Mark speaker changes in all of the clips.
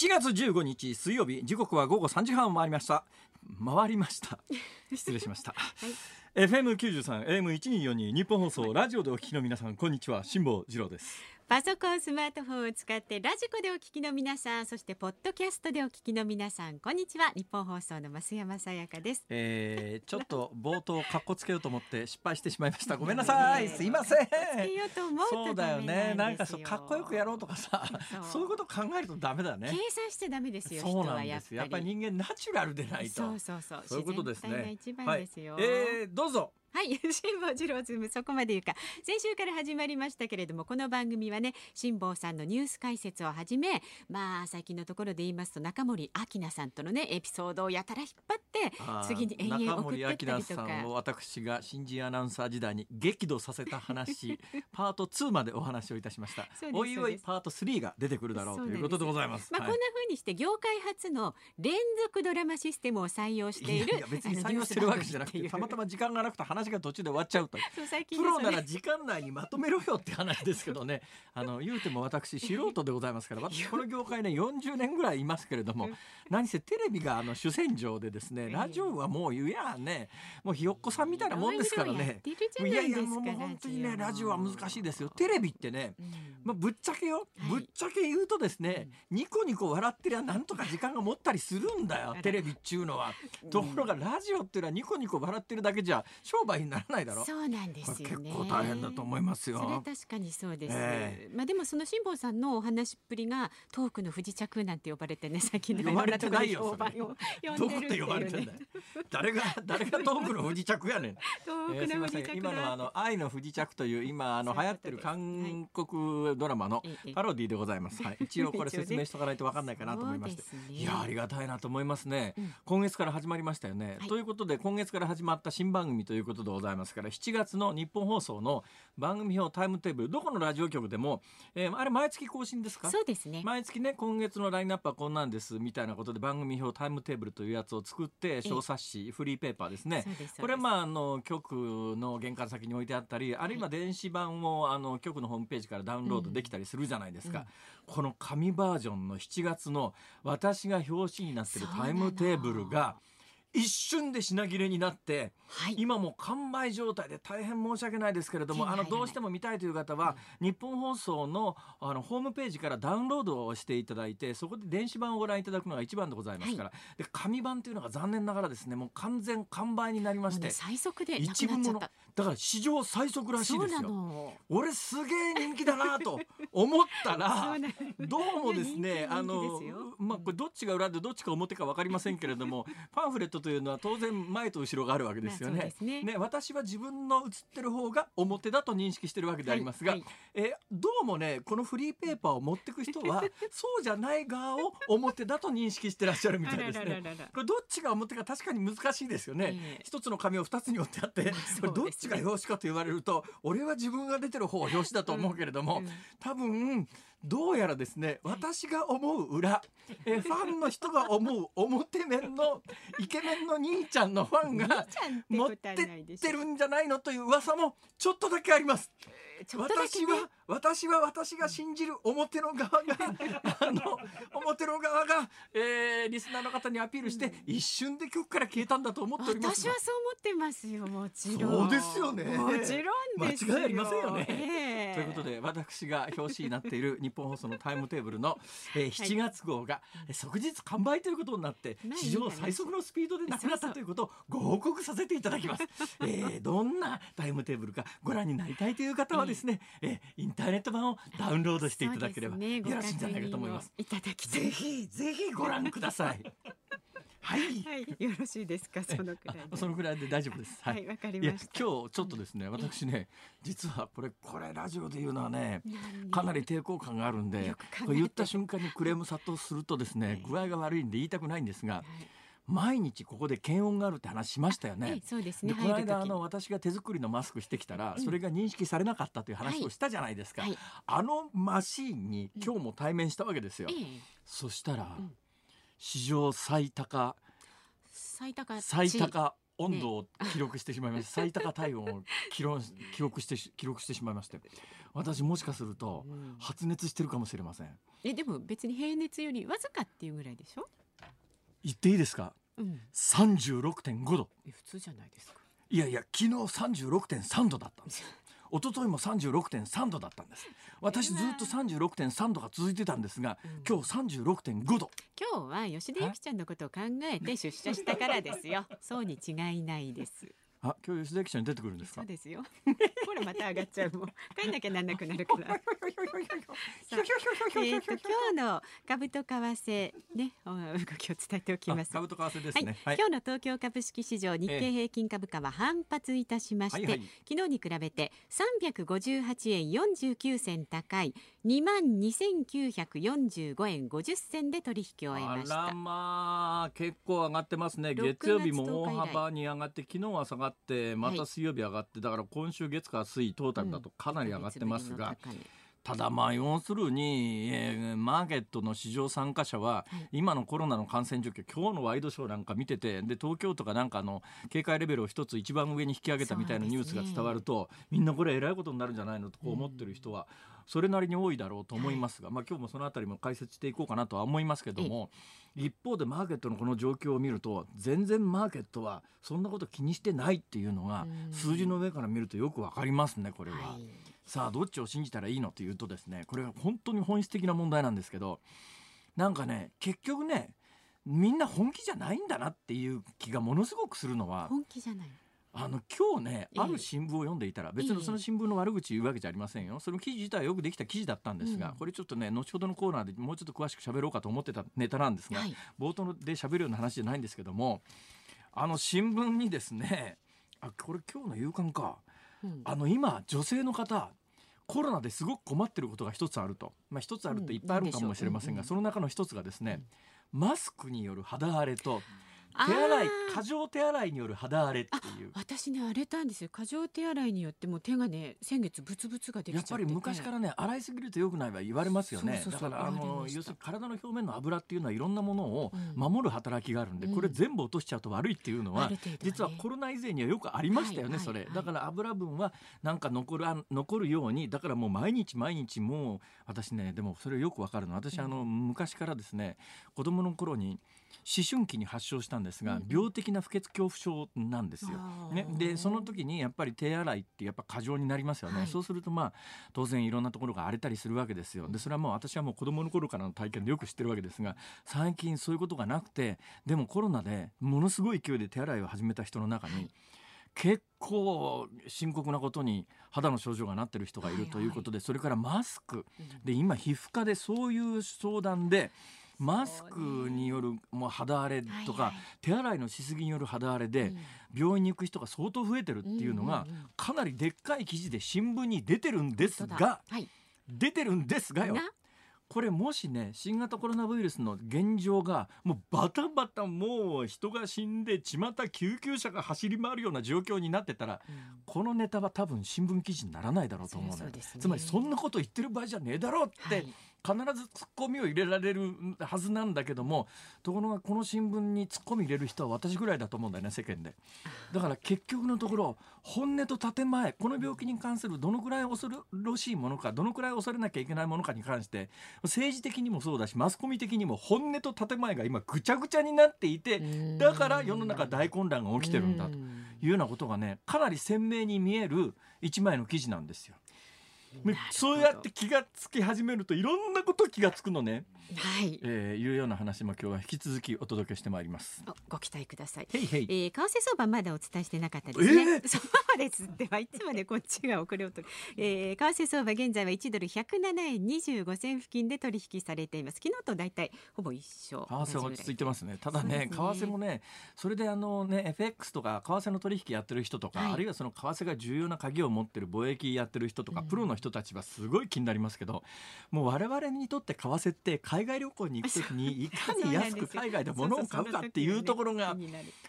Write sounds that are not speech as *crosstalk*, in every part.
Speaker 1: 7月15日水曜日時刻は午後3時半を回りました。回りました。*laughs* 失礼しました、はい、FM93 AM1242 日本放送ラジオでお聞きの皆さんこんにちは。辛坊治郎です
Speaker 2: パソコンスマートフォンを使ってラジコでお聞きの皆さんそしてポッドキャストでお聞きの皆さんこんにちは。日本放送の増山さやかです、
Speaker 1: えー、*laughs* ちょっと冒頭かっこつけようと思って失敗してしまいました。ごめんなさい。*laughs* すいません。そうだよね。なんかそうかっこよくやろうとかさ。そう。いうこと考えるとダメだね。
Speaker 2: 計算してダメですよ
Speaker 1: そうなんですやっぱり。人間ナチュラルでないと。
Speaker 2: そうそうそう。
Speaker 1: そういうことですね。
Speaker 2: 一番ですよ、
Speaker 1: はい、えー、どうぞ
Speaker 2: はい、*laughs* 辛坊治郎ズームそこまで言うか。先週から始まりましたけれどもこの番組はね辛坊さんのニュース解説をはじめまあ最近のところで言いますと中森明菜さんとのねエピソードをやたら引っ張って次に延々送ってったりとか。
Speaker 1: 中森明菜さんを私が新人アナウンサー時代に激怒させた話 *laughs* パート2までお話をいたしました。おいおいパート3が出てくるだろうということでございます。
Speaker 2: まあ、はい、こんな風にして業界初の連続ドラマシステムを採用しているいや
Speaker 1: 別に採用してるわけじゃなくてたまたま時間がなくて話が途中で終わっちゃうとプロなら時間内にまとめろよって話ですけどね。*laughs* あの言うても私素人でございますから私 *laughs* この業界ね40年ぐらいいますけれども何せテレビがあの主戦場でですねラジオはもう言やねもうひよっこさんみたいなもんですからね。いやいやもう本当にねラジオは。難しいですよ。テレビってね、まあ、ぶっちゃけよ、ぶっちゃけ言うとですね、ニコニコ笑ってりゃなんとか時間が持ったりするんだよテレビっちゅうのは。ところがラジオっていうのはニコニコ笑ってるだけじゃ商売にならないだろ？
Speaker 2: そうなんですよ
Speaker 1: ね。結構大変だと思いますよ。
Speaker 2: それは確かにそうです。えー、まあでもその辛坊さんのお話っぷりがトークの不時着なんて呼ばれてね最近
Speaker 1: 呼ばれてないよ。呼ばれてんだよ。誰が *laughs* 誰がトークの不時着やねん。
Speaker 2: トークの不時着、
Speaker 1: 今のあの愛の不時着という今あの流行ってる韓国ドラマのパロディでございます。はい。一応これ *laughs* 説明しとかないとわかんないかなと思いまして。いやありがたいなと思いますね。今月から始まりましたよね。ということで今月から始まった新番組ということでございますから7月の日本放送の番組表タイムテーブルどこのラジオ局でも、えー、あれ毎月更新ですか？
Speaker 2: そうですね。
Speaker 1: 毎月ね今月のラインナップはこんなんですみたいなことで番組表タイムテーブルというやつを作って小冊子フリーペーパーですね。これまああの局の玄関先に置いてあったりあるいは電子版をあの局のホームページからダウンロードできたりするじゃないですか、うん。うん、この紙バージョンの7月の私が表紙になってるタイムテーブルが一瞬で品切れになって、はい、今も完売状態で大変申し訳ないですけれどもあのどうしても見たいという方は、うん、日本放送のあのホームページからダウンロードをしていただいてそこで電子版をご覧いただくのが一番でございますから、はい、で紙版というのが残念ながらですねもう完全完売になりまして、ね、
Speaker 2: 最速で
Speaker 1: 一部ものだから史上最速らしいですよ。俺すげえ人気だなと思ったら *laughs* どうもですねあのまあこれどっちが裏でどっちか表か分かりませんけれども *laughs* パンフレットというのは当然前と後ろがあるわけですよね。ね、ね、私は自分の写ってる方が表だと認識してるわけでありますが、はいはい、えどうもねこのフリーペーパーを持ってく人は *laughs* そうじゃない側を表だと認識してらっしゃるみたいですね。これどっちが表か確かに難しいですよね。一、つの紙を二つに折ってあって、これどっちが表紙かと言われると俺は自分が出てる方表紙だと思うけれども、多分どうやらですね私が思う裏えファンの人が思う *laughs* 表面のイケメンの兄ちゃんのファンが持ってってるんじゃないのという噂もちょっとだけあります。私は私は私が信じる表の側が *laughs* あの表の側が、えー、リスナーの方にアピールして、一瞬で曲から消えたんだと思っております
Speaker 2: 私はそう思ってますよもちろ
Speaker 1: ん。そうですよね。
Speaker 2: もちろん
Speaker 1: 間違いありませんよね、えー、ということで私が表紙になっている日本放送のタイムテーブルの、えー、7月号が、はい、即日完売ということになって史上最速のスピードでなくなったということをご報告させていただきます。*laughs* えー、どんなタイムテーブルかご覧になりたいという方はですね、えー、インターネット版をダウンロードしていただければよろしいんじゃないかと思います。
Speaker 2: いただき
Speaker 1: ぜひぜひご覧ください。はい、*laughs*
Speaker 2: はい、よろしいですか？そのくらい
Speaker 1: そのくらいで大丈夫です。
Speaker 2: はい。わ、かりまし
Speaker 1: た。今日ちょっとですね私ね実はこれこれラジオで言うのはねかなり抵抗感があるんでこれ言った瞬間にクレーム殺到するとですね具合が悪いんで言いたくないんですが、毎日ここで検温があるって話しましたよね。
Speaker 2: そうですね。
Speaker 1: この間あの私が手作りのマスクしてきたら、それが認識されなかったという話をしたじゃないですか。はい。はい、あのマシーンに今日も対面したわけですよ。そしたら、史上最高。
Speaker 2: 最高。
Speaker 1: 最高。温度を記録してしまいました、ね、*laughs* 最高体温を記録記録して記録してしまいまして。私もしかすると発熱してるかもしれません、うん、
Speaker 2: えでも別に平熱よりわずかっていうぐらいでしょ？
Speaker 1: 言っていいですか、うん、36.5度
Speaker 2: 普通じゃないですか。
Speaker 1: いやいや昨日36.3度だったんです。よ一昨日も36.3度だったんです。私ずっと36.3度が続いてたんですが、うん、今日36.5度
Speaker 2: 今日は吉田由紀ちゃんのことを考えて出社したからですよ。*laughs* そうに違いないです
Speaker 1: あ、今日吉田記者に出てくるんですか？
Speaker 2: そうですよ。*laughs* ほらまた上がっちゃうもん。帰んなきゃなんなくなるから。えっと今日の株と為替ね動きを伝えておきます。
Speaker 1: 株と為替ですね、
Speaker 2: はい。今日の東京株式市場日経平均株価は反発いたしまして、えーはいはい、昨日に比べて358円49銭高い2万2945円50銭で取引を終えました。
Speaker 1: まあ結構上がってますね。月曜日も大幅に上がって昨日は下がってまた水曜日上がって、だから今週月火水トータルだとかなり上がってますが。ただまあ要するに、えー、マーケットの市場参加者は、今のコロナの感染状況今日のワイドショーなんか見ててで東京都がなんかあの警戒レベルを一つ一番上に引き上げたみたいなニュースが伝わると、みんなこれえらいことになるんじゃないのとこう思ってる人は、それなりに多いだろうと思いますが、はい、まあ、今日もそのあたりも解説していこうかなとは思いますけども一方でマーケットのこの状況を見ると全然マーケットはそんなこと気にしてないっていうのが数字の上から見るとよくわかりますねこれは。はい、さあどっちを信じたらいいのというとですねこれは本当に本質的な問題なんですけどなんかね結局ねみんな本気じゃないんだなっていう気がものすごくするのは
Speaker 2: 本気じゃない。
Speaker 1: あの今日ね、ある新聞を読んでいたら、別にその新聞の悪口言うわけじゃありませんよ。その記事自体はよくできた記事だったんですが、これちょっとね、後ほどのコーナーでもうちょっと詳しく喋ろうかと思ってたネタなんですが、冒頭で喋るような話じゃないんですけども、あの新聞にですね、あ、これ今日の夕刊か。あの今、女性の方、コロナですごく困ってることが一つあると。まあ一つあるといっぱいあるかもしれませんが、その中の一つがですね、マスクによる肌荒れと、手洗い過剰手洗いによる肌荒れっていう。
Speaker 2: 私ね荒れたんですよ。過剰手洗いによっても手がね先月ブツブツができ
Speaker 1: やっぱり昔からね洗いすぎると良くないは言われますよね。だからあの要するに体の表面の油っていうのはいろんなものを守る働きがあるんで、うん、これ全部落としちゃうと悪いっていうのは、うん、実はコロナ以前にはよくありましたよね、はい、それ、だから油分はなんか残る残るようにだからもう毎日毎日もう私ねでもそれよくわかるの私あの昔からですね子供の頃に思春期に発症したんですが、病的な不潔恐怖症なんですよ。ね、でその時にやっぱり手洗いってやっぱ過剰になりますよね、はい、そうするとまあ当然いろんなところが荒れたりするわけですよ。でそれはもう私はもう子供の頃からの体験でよく知ってるわけですが最近そういうことがなくてでもコロナでものすごい勢いで手洗いを始めた人の中に、はい。結構深刻なことに肌の症状がなってる人がいるということで、それからマスク。で今皮膚科でそういう相談でマスクによるもう肌荒れとか、手洗いのしすぎによる肌荒れで、病院に行く人が相当増えてるっていうのが、かなりでっかい記事で新聞に出てるんですが、出てるんですがよ。これもしね新型コロナウイルスの現状がもうバタバタもう人が死んで巷救急車が走り回るような状況になってたら、うん、このネタは多分新聞記事にならないだろうと思うのよ、ね、つまりそんなこと言ってる場合じゃねえだろうって、はい必ずツッコミを入れられるはずなんだけどもところがこの新聞にツッコミ入れる人は私ぐらいだと思うんだよね世間で。だから結局のところ本音と建前この病気に関するどのくらい恐ろしいものかどのくらい恐れなきゃいけないものかに関して政治的にもそうだしマスコミ的にも本音と建前が今ぐちゃぐちゃになっていてだから世の中大混乱が起きてるんだというようなことがねかなり鮮明に見える一枚の記事なんですよ。そうやって気がつき始めるといろんなこと気がつくのね。はい、えー、いうような話も今日は引き続きお届けしてまいります。
Speaker 2: ご期待ください。
Speaker 1: へいへい、
Speaker 2: えー、為替相場まだお伝えしてなかったですね、えー、そうです。ではいつまでこっちが遅れをとる、えー、為替相場現在は1ドル107円25銭付近で取引されています。昨日と大体ほぼ一緒。
Speaker 1: 為替は落ち着いてますね。ただね、ね、為替もねそれであのね FX とか為替の取引やってる人とか、はい、あるいはその為替が重要な鍵を持ってる貿易やってる人とか、うん、プロの人たちはすごい気になりますけどもう我々にとって為替って海外旅行に行く時に *laughs* いかに安く海外で物を買うかっていうところが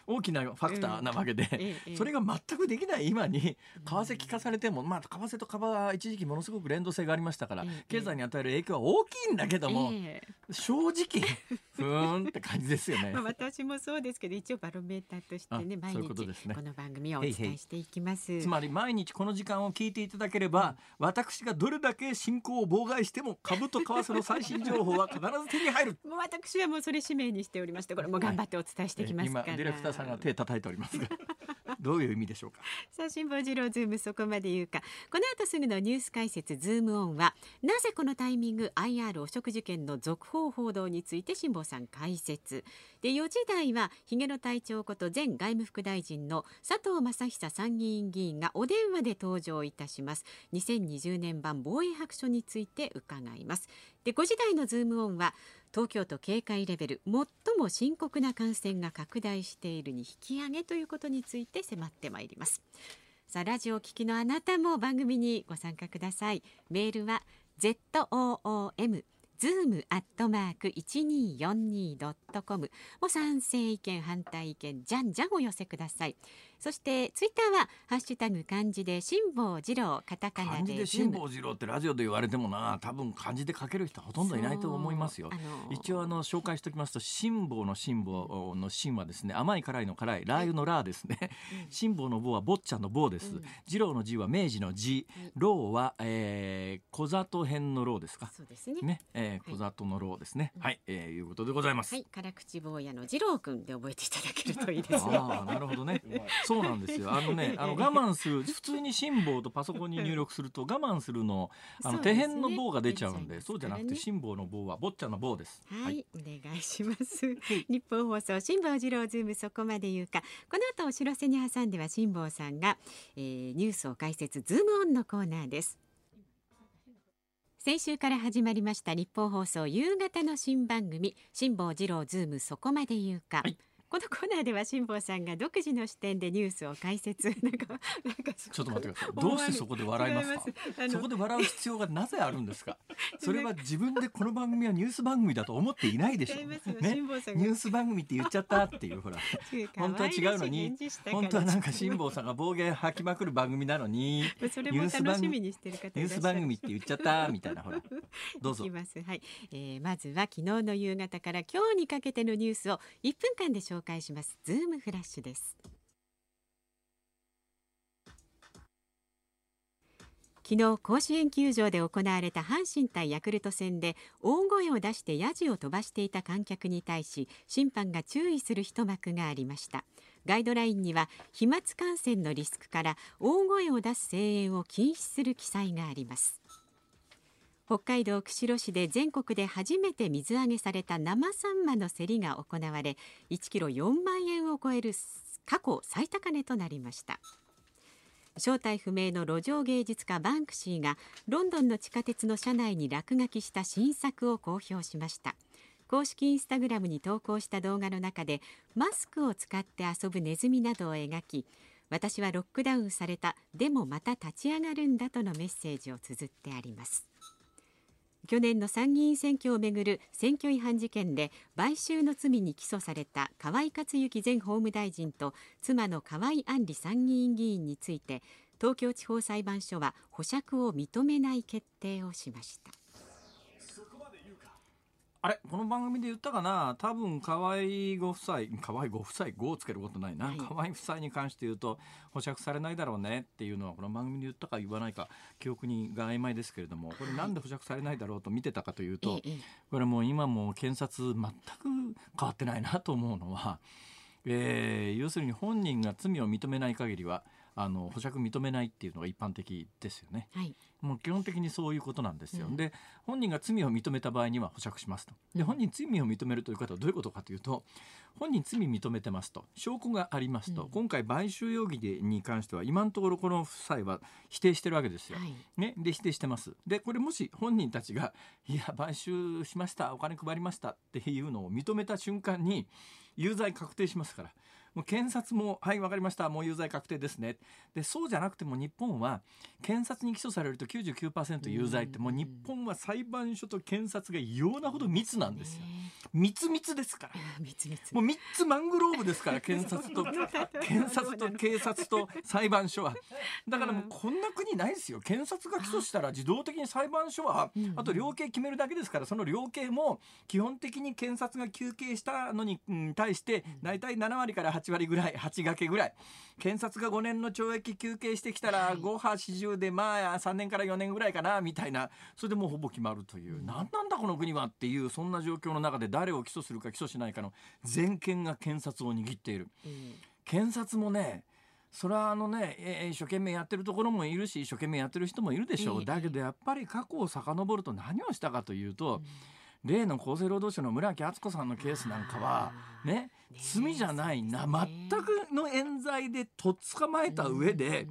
Speaker 1: 大きなファクターなわけでそれが全くできない今に為替聞かされてもまあ為替と株は一時期ものすごく連動性がありましたから経済に与える影響は大きいんだけども正直ふーんって感じですよね。*laughs*
Speaker 2: 私もそうですけど一応バロメーターとしてね毎日この番組をお伝えしていきます。
Speaker 1: つまり毎日この時間を聞いていただければ、私がどれだけ進行を妨害しても株と為替の最新情報は必ず手に入る。*laughs*
Speaker 2: もう私はもうそれ使命にしておりましてこれも頑張ってお伝えしてきますから、
Speaker 1: はい、今ディレクターさんが手叩いておりますが。どういう意味でしょうか？
Speaker 2: さあ辛坊治郎ズームそこまで言うかこの後すぐのニュース解説ズームオンはなぜこのタイミング IR 汚職事件の続報報道について辛坊さん解説で4時台はひげの隊長こと前外務副大臣の佐藤正久参議院議員がお電話で登場いたします2020年版防衛白書について伺いますで5時台のズームオンは東京都警戒レベル最も深刻な感染が拡大しているに引き上げということについて迫ってまいりますさあラジオをお聞きのあなたも番組にご参加くださいメールは ZOOM ズームアットマーク一二四二ドットコム。も賛成意見反対意見じゃんじゃんお寄せください。そしてツイッターはハッシュタグ漢字で辛坊治郎カタカナで漢字
Speaker 1: で辛坊治郎ってラジオで言われてもな多分漢字で書ける人ほとんどいないと思いますよ。一応あの紹介しておきますと辛坊の辛坊の辛はですね甘い辛いの辛いラー油のラーですね。*laughs* 辛坊の坊は坊ちゃんの坊です。治郎の字は明治の字。郎は、えー、小里編の郎ですか。
Speaker 2: そうですね。
Speaker 1: ね、えー、小里の郎ですね。はい、えー、いうことでございます。
Speaker 2: はい、辛口坊やの治郎くんで覚えていただけるといいですね。
Speaker 1: ああ、なるほどね。*laughs* そうなんですよ。あのね、*laughs* あの我慢する普通に辛抱とパソコンに入力すると我慢するのあの手辺の棒が出ちゃうんで、そうじゃなくて辛抱の棒は坊ちゃんの棒です。
Speaker 2: はい、お願いします。ニッポン放送辛坊治郎ズームそこまで言うか。この後お知らせに挟んでは辛坊さんが、えー、ニュースを解説ズームオンのコーナーです。先週から始まりましたニッポン放送夕方の新番組辛坊治郎ズームそこまで言うか、はいこのコーナーでは辛坊さんが独自の視点でニュースを解説。*laughs* なんか
Speaker 1: なんかちょっと待ってください。*laughs* どうしてそこで笑いますか？そこで笑う必要がなぜあるんですか？*laughs* それは自分でこの番組はニュース番組だと思っていないでしょ？う、ね、ニュース番組って言っちゃったっていうほら。本当は違うのに。本当はなんか辛坊さんが暴言吐きまくる番組なのに。ニュ
Speaker 2: ース番組ニュ
Speaker 1: ース番組って言っちゃったみたいなほら。どうぞ
Speaker 2: まはい、えー、まずは昨日の夕方から今日にかけてのニュースを1分間で紹紹介します。ズームフラッシュです。昨日甲子園球場で行われた阪神対ヤクルト戦で大声を出してヤジを飛ばしていた観客に対し審判が注意する一幕がありました。ガイドラインには飛沫感染のリスクから大声を出す声援を禁止する記載があります。北海道釧路市で全国で初めて水揚げされた生サンマの競りが行われ1キロ4万円を超える過去最高値となりました。正体不明の路上芸術家バンクシーがロンドンの地下鉄の車内に落書きした新作を公表しました。公式インスタグラムに投稿した動画の中でマスクを使って遊ぶネズミなどを描き私はロックダウンされた。でもまた立ち上がるんだとのメッセージを綴ってあります。去年の参議院選挙をめぐる選挙違反事件で買収の罪に起訴された河井克行前法務大臣と妻の河井案里参議院議員について東京地方裁判所は保釈を認めない決定をしました。
Speaker 1: あれこの番組で言ったかな？多分河合ご夫妻河合ご夫妻5をつけることないな、はい、河合夫妻に関して言うと保釈されないだろうね。っていうのはこの番組で言ったか言わないか記憶にが曖昧ですけれどもこれなんで保釈されないだろうと見てたかというと、はい、これもう今も検察全く変わってないなと思うのは、えー、要するに本人が罪を認めない限りはあの保釈認めないっていうのが一般的ですよね。はい、もう基本的にそういうことなんですよ。うん、で本人が罪を認めた場合には保釈しますと。で本人罪を認めるということはどういうことかというと本人罪認めてますと証拠がありますと、うん、今回買収容疑でに関しては今のところこの夫妻は否定してるわけですよ。はい、ね、で否定してます。でこれもし本人たちがいや買収しましたお金配りましたっていうのを認めた瞬間に有罪確定しますからもう検察もはい分かりました。もう有罪確定ですね。でそうじゃなくても日本は検察に起訴されると99%有罪ってもう日本は裁判所と検察が異様なほど密なんですよ。密密ですから。*laughs* もう3つマングローブですから *laughs* 検察と。検察と *laughs* 警察と裁判所は。だからもうこんな国ないですよ。検察が起訴したら自動的に裁判所はあと量刑決めるだけですからその量刑も基本的に検察が求刑したのに対して大体7割から8割ぐらい8掛けぐらい。検察が5年の懲役求刑してきたら5波40でまあ3年から4年ぐらいかなみたいな。それでもうほぼ決まるという。何なんだこの国はっていうそんな状況の中で誰を起訴するか起訴しないかの全権が検察を握っている。検察もねそれはあのね、え一生懸命やってるところもいるし一生懸命やってる人もいるでしょう、だけどやっぱり過去を遡ると何をしたかというと、例の厚生労働省の村木敦子さんのケースなんかはね罪じゃない。な全くの冤罪でとっ捕まえた上で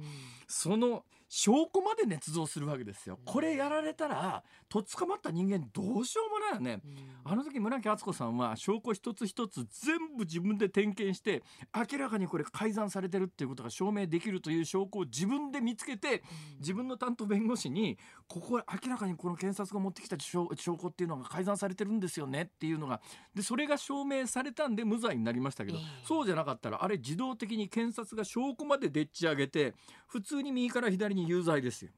Speaker 1: その証拠まで捏造するわけですよ。これやられたらとっ捕まった人間どうしようもないよね。あの時村木敦子さんは証拠一つ一つ全部自分で点検して明らかにこれ改ざんされてるっていうことが証明できるという証拠を自分で見つけて自分の担当弁護士にここ明らかにこの検察が持ってきた証拠っていうのが改ざんされてるんですよねっていうのがでそれが証明されたんで無罪になりましたけど、そうじゃなかったらあれ自動的に検察が証拠まででっち上げて普通に右から左にに有罪ですよ。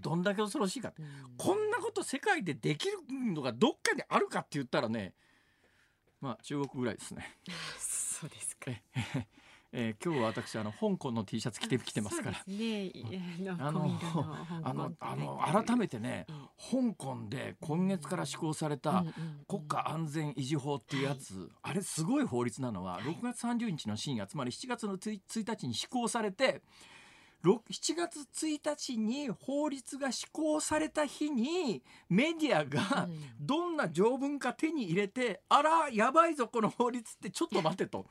Speaker 1: どんだけ恐ろしいか、うん、こんなこと世界でできるのがどっかにあるかって言ったらねまあ中国ぐらいですね。*laughs*
Speaker 2: そうですか。
Speaker 1: え *laughs* ー、今日は私あの香港の T シャツ着てきてますから。
Speaker 2: ね、
Speaker 1: あのあのあの改めてね、香港で今月から施行された国家安全維持法っていうやつ、あれすごい法律なのは6月30日の深夜つまり7月の1日に施行されて。7月1日に法律が施行された日にメディアがどんな条文か手に入れて、あらやばいぞこの法律ってちょっと待てと。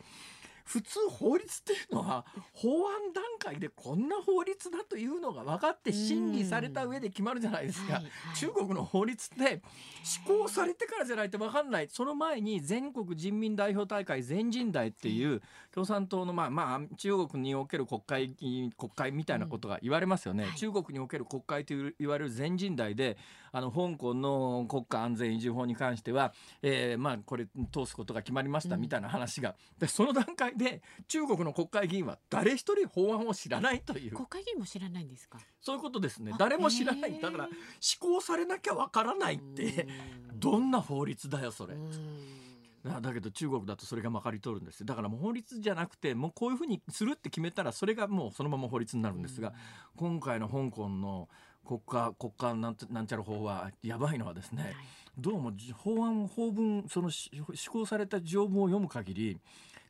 Speaker 1: 普通法律っていうのは法案段階でこんな法律だというのが分かって審議された上で決まるじゃないですか、はいはい、中国の法律って施行されてからじゃないと分かんない。その前に全国人民代表大会全人代っていう共産党のまあまあ中国における国会国会みたいなことが言われますよね、はい、中国における国会という言われる全人代であの香港の国家安全維持法に関しては、えー、まあこれ通すことが決まりましたみたいな話が、でその段階で中国の国会議員は誰一人法案を知らないという。
Speaker 2: 国会議員も知らないんですか？
Speaker 1: そういうことですね。誰も知らない。だから施行されなきゃわからないってどんな法律だよそれ。だけど中国だとそれがまかり通るんですだからもう法律じゃなくてもうこういうふうにするって決めたらそれがもうそのまま法律になるんですが、今回の香港の国家国家なんなんちゃら法はやばいのはですね、はい、どうも法案法文その施行された条文を読む限り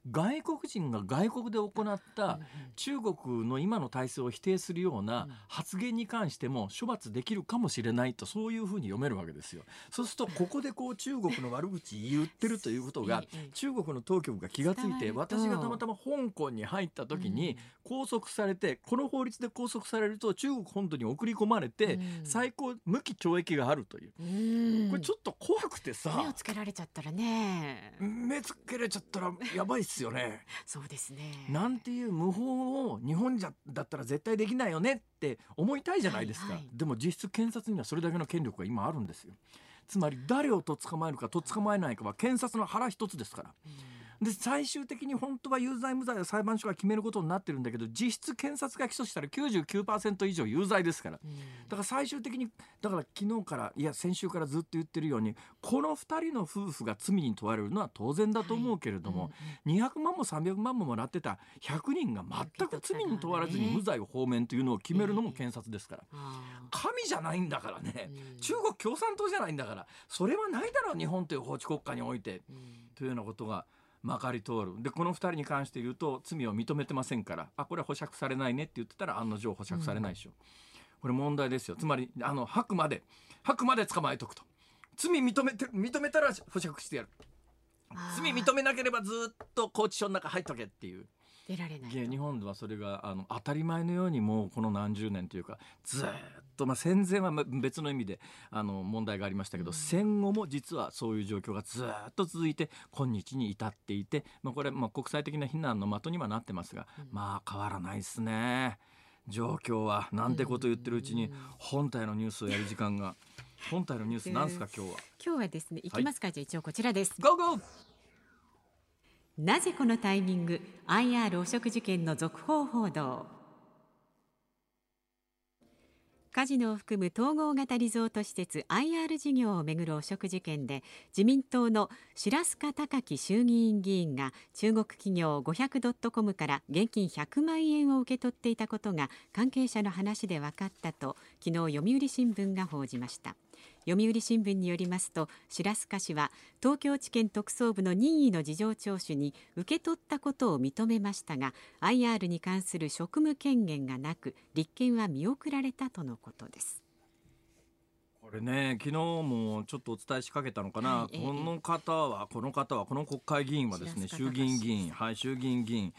Speaker 1: 外国人が外国で行った中国の今の体制を否定するような発言に関しても処罰できるかもしれないとそういうふうに読めるわけですよ。そうするとここでこう中国の悪口言ってるということが中国の当局が気が付いて私がたまたま香港に入った時に拘束されてこの法律で拘束されると中国本土に送り込まれて最高無期懲役があるという。これちょっと怖くてさ。
Speaker 2: 目をつけられちゃったらね。
Speaker 1: 目つけられちゃったらやばいですよね。
Speaker 2: そうですね。
Speaker 1: なんていう無法を日本じゃだったら絶対できないよねって思いたいじゃないですか。はいはい、でも実質検察にはそれだけの権力が今あるんですよ。つまり誰をと捕まえるかと捕まえないかは検察の腹一つですから。うんで最終的に本当は有罪無罪は裁判所が決めることになってるんだけど実質検察が起訴したら99%以上有罪ですから、だから最終的にだから昨日からいや先週からずっと言ってるようにこの2人の夫婦が罪に問われるのは当然だと思うけれども、はい。200万も300万ももらってた100人が全く罪に問われずに無罪を放免というのを決めるのも検察ですから、神じゃないんだからね、中国共産党じゃないんだから。それはないだろう日本という法治国家において、というようなことが。まかり通る。でこの2人に関して言うと罪を認めてませんから。あこれは保釈されないねって言ってたら案の定保釈されないでしょ、うん、これ問題ですよ。つまりあの吐くまで吐くまで捕まえとくと。罪認めて認めたら保釈してやる。罪認めなければずっと拘置所の中入っとけっていう
Speaker 2: 出られない
Speaker 1: 日本ではそれがあの当たり前のようにもうこの何十年というかずっと、まあ、戦前は別の意味であの問題がありましたけど、うん、戦後も実はそういう状況がずっと続いて今日に至っていて、まあ、これ、まあ、国際的な非難の的にはなってますが、うん、まあ変わらないですね。状況は。なんてこと言ってるうちに本体のニュースをやる時間が。本体のニュースなんですか今日は。
Speaker 2: 今日はですね行きますか、はい、じゃあ一応こちらです。
Speaker 1: ゴーゴー
Speaker 2: なぜこのタイミング IR 汚職事件の続報報道。カジノを含む統合型リゾート施設 IR 事業をめぐる汚職事件で自民党の白須賀貴樹衆議院議員が中国企業500トコムから現金100万円を受け取っていたことが関係者の話で分かったと昨日読売新聞が報じました。読売新聞によりますと白須賀氏は東京地検特捜部の任意の事情聴取に受け取ったことを認めましたが IR に関する職務権限がなく立件は見送られたとのことです。
Speaker 1: これね昨日もちょっとお伝えしかけたのかな、はい、この方はこの方はこの国会議員はですね衆議院議員はい衆議院議員。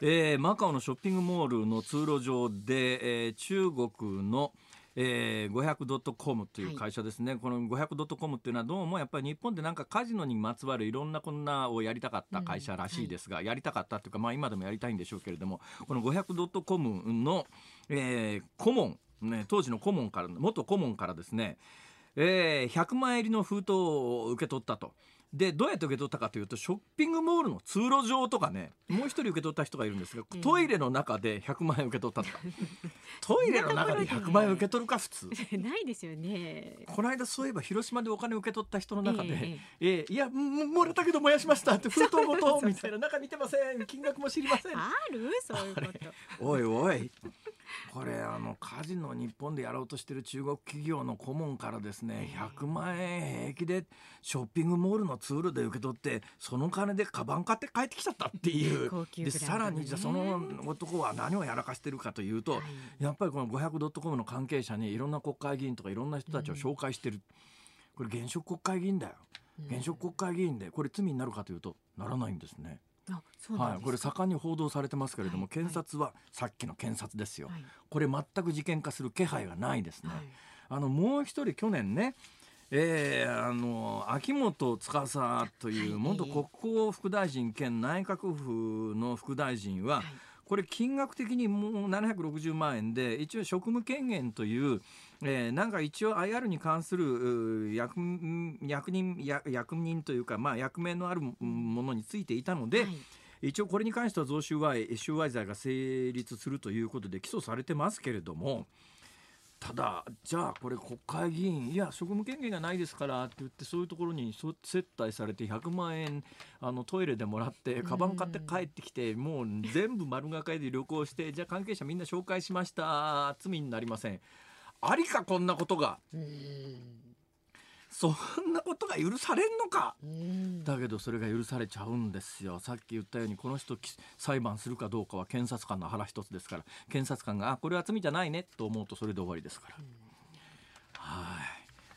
Speaker 1: えー、マカオのショッピングモールの通路上で、えー、中国の、えー、500.com という会社ですね、はい、この 500.com っていうのはどうもやっぱり日本でなんかカジノにまつわるいろんなこんなをやりたかった会社らしいですが、うんはい、やりたかったっていうか、まあ、今でもやりたいんでしょうけれどもこの 500.com の、えー、顧問、ね、当時の顧問から元顧問からですね、えー、100万円入りの封筒を受け取ったと。でどうやって受け取ったかというとショッピングモールの通路上とかねもう一人受け取った人がいるんですがトイレの中で100万円受け取ったとか、*laughs* トイレの中で100万円受け取るか普通。*laughs*
Speaker 2: ないですよね。
Speaker 1: この間そういえば広島でお金受け取った人の中で「えー、えー、いやもらったけど燃やしました」って封筒ごとみたいな中見てません。金額も知りません。
Speaker 2: ある？そういうこと。
Speaker 1: おいおいこれあのカジノ日本でやろうとしてる中国企業の顧問からですね100万円平気でショッピングモールのツールで受け取ってその金でカバン買って帰ってきちゃったっていう。でさらにじゃその男は何をやらかしてるかというと、はい、やっぱりこの 500.com の関係者にいろんな国会議員とかいろんな人たちを紹介してる、これ現職国会議員だよ。現職国会議員でこれ罪になるかというとならないんですね。はい、これ盛んに報道されてますけれども、はい、検察はさっきの検察ですよ、はい、これ全く事件化する気配がないですね。あのもう一人去年ねえー、あの秋元司という元国交副大臣兼内閣府の副大臣は、これ金額的にもう760万円で一応職務権限という、えー、なんか一応 IR に関する役役人役人というか、まあ、役名のあるものについていたので、はい、一応これに関しては贈収賄収賄罪が成立するということで起訴されてますけれども。ただじゃあこれ国会議員いや職務権限がないですからって言ってそういうところに接待されて100万円あのトイレでもらってカバン買って帰ってきてもう全部丸がかりで旅行してじゃあ関係者みんな紹介しました罪になりませんありかこんなことが。そんなことが許されんのか、だけどそれが許されちゃうんですよ。さっき言ったようにこの人裁判するかどうかは検察官の腹一つですから。検察官があこれは罪じゃないねと思うとそれで終わりですから。はい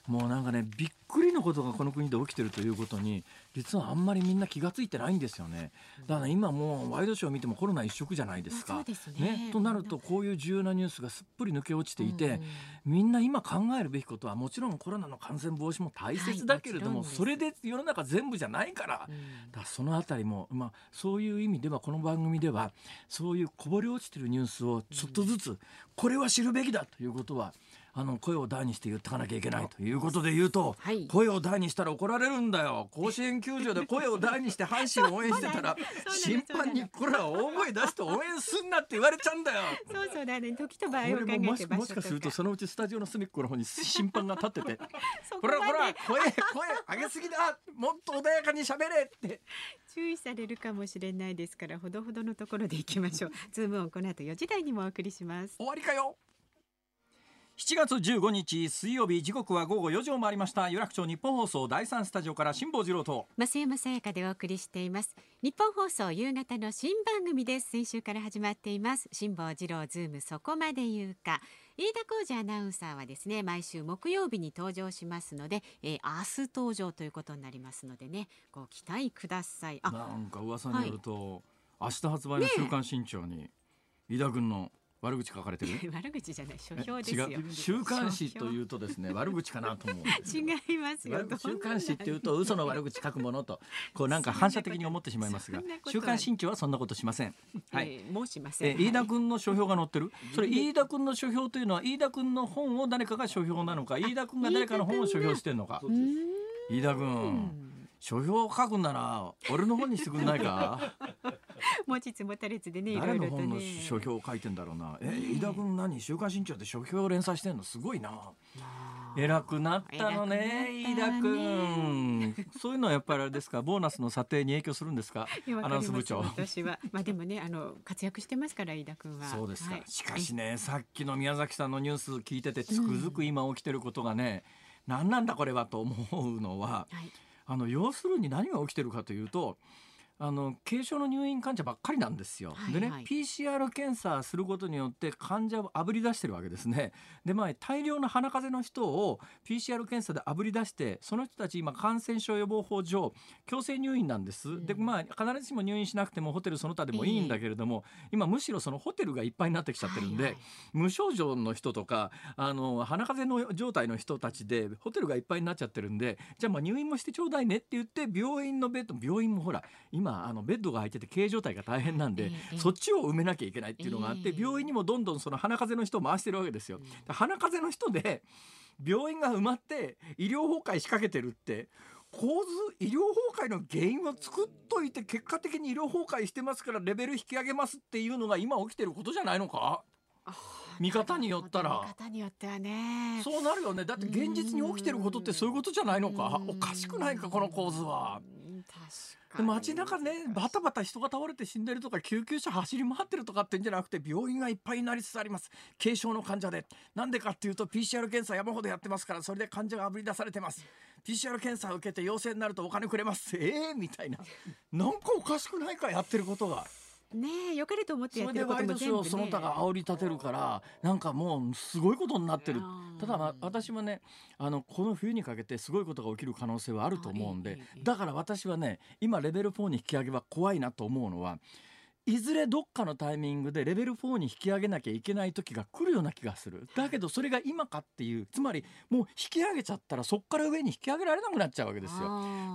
Speaker 1: もうなんかねびっくりのことがこの国で起きてるということに実はあんまりみんな気が付いてないんですよね。だから今もうワイドショー見てもコロナ一色じゃないですか。
Speaker 2: すね、
Speaker 1: ね、となるとこういう重要なニュースがすっぷり抜け落ちていて、うん。うん、みんな今考えるべきことはもちろんコロナの感染防止も大切だけれども、はい、もそれで世の中全部じゃないから,、だそのあたりも、まあ、そういう意味ではこの番組ではそういうこぼれ落ちてるニュースをちょっとずつ、これは知るべきだということはあの声を大にして言ってかなきゃいけないということで言うと、はい、声を大にしたら怒られるんだよ。甲子園球場で声を大にして阪神を応援してたら審判にこれは大声出して応援すんなって言われちゃうんだよ。
Speaker 2: そうそうだね時と場合を考えて
Speaker 1: もしもしかするとそのうちスタジオの隅っこの方に審判が立っててほらほら声声上げすぎだ。*laughs* もっと穏やかに喋れって。
Speaker 2: 注意されるかもしれないですからほどほどのところでいきましょう。ズームオンこの後4時台にもお送りします。
Speaker 1: 終わりかよ7月15日水曜日時刻は午後4時を回りました。有楽町ニッポン放送第三スタジオから辛坊治郎と。
Speaker 2: 増山さやかでお送りしています。ニッポン放送夕方の新番組です。先週から始まっています。辛坊治郎ズームそこまで言うか。飯田浩二アナウンサーはですね毎週木曜日に登場しますので、えー、明日登場ということになりますのでねご期待ください。
Speaker 1: あなんか噂によると、はい。明日発売の週刊新潮に飯田君の悪口書かれてる？
Speaker 2: 悪口じゃない書評ですよ。
Speaker 1: 週刊誌というとですね悪口かなと思う
Speaker 2: 違いますよ。
Speaker 1: 週刊誌っていうと嘘の悪口書くものとこうなんか反射的に思ってしまいますが週刊新潮はそんなことしません。
Speaker 2: はい、えー、もうしませ
Speaker 1: ん、えー、飯田君の書評が載ってる？それ飯田君の書評というのは飯田君の本を誰かが書評なのか飯田君が誰かの本を書評してんのか。飯田君？書評を書くんなら俺の本にしてくんないか？*laughs*
Speaker 2: 持ちつ持たれつでねい
Speaker 1: ろいろとね。書評を書いてんだろうな。え飯田君何？週刊新潮で書評を連載してんの？すごいな。偉くなったのね飯田君。そういうのはやっぱりあれですか？ボーナスの査定に影響するんですか？アナウンス部長。
Speaker 2: 私は。まあでもねあの活躍してますから飯田君は。
Speaker 1: そうですか、はい、しかしねさっきの宮崎さんのニュース聞いててつくづく今起きてることがね、うん、何なんだこれはと思うのは、はいあの要するに何が起きてるかというとあの軽症の入院患者ばっかりなんですよ。はいはい、でね PCR 検査することによって患者をあぶり出してるわけですね。でまあ大量の鼻風邪の人を PCR 検査であぶり出してその人たち今感染症予防法上強制入院なんです。うん、でまあ必ずしも入院しなくてもホテルその他でもいいんだけれども、えー、今むしろそのホテルがいっぱいになってきちゃってるんで、はいはい、無症状の人とかあの鼻風邪の状態の人たちでホテルがいっぱいになっちゃってるんでじゃあまあ入院もしてちょうだいねって言って病院のベッド病院もほら今今あのベッドが空いてて経営状態が大変なんで、そっちを埋めなきゃいけないっていうのがあって、病院にもどんどんその鼻風邪の人を回してるわけですよ。鼻風邪の人で病院が埋まって医療崩壊しかけてるって構図医療崩壊の原因を作っといて結果的に医療崩壊してますからレベル引き上げますっていうのが今起きてることじゃないのか？見方によったら。
Speaker 2: 見方によってはね。
Speaker 1: そうなるよね。だって現実に起きてることってそういうことじゃないのか？おかしくないかこの構図は。街中ねバタバタ人が倒れて死んでるとか救急車走り回ってるとかってんじゃなくて病院がいっぱいになりつつあります。軽症の患者で。なんでかっていうと PCR 検査山ほどやってますからそれで患者があぶり出されてます。PCR 検査を受けて陽性になるとお金くれます。ええー、みたいな。なんかおかしくないかやってることが。
Speaker 2: ねえよかれと思ってやってることも全部、ね、
Speaker 1: その他が煽り立てるからなんかもうすごいことになってる。ただ、まあ、私はねあのこの冬にかけてすごいことが起きる可能性はあると思うんでだから私はね今レベル4に引き上げは怖いなと思うのはいずれどっかのタイミングでレベル4に引き上げなきゃいけない時が来るような気がする。だけどそれが今かっていうつまりもう引き上げちゃったらそっから上に引き上げられなくなっちゃうわけですよ。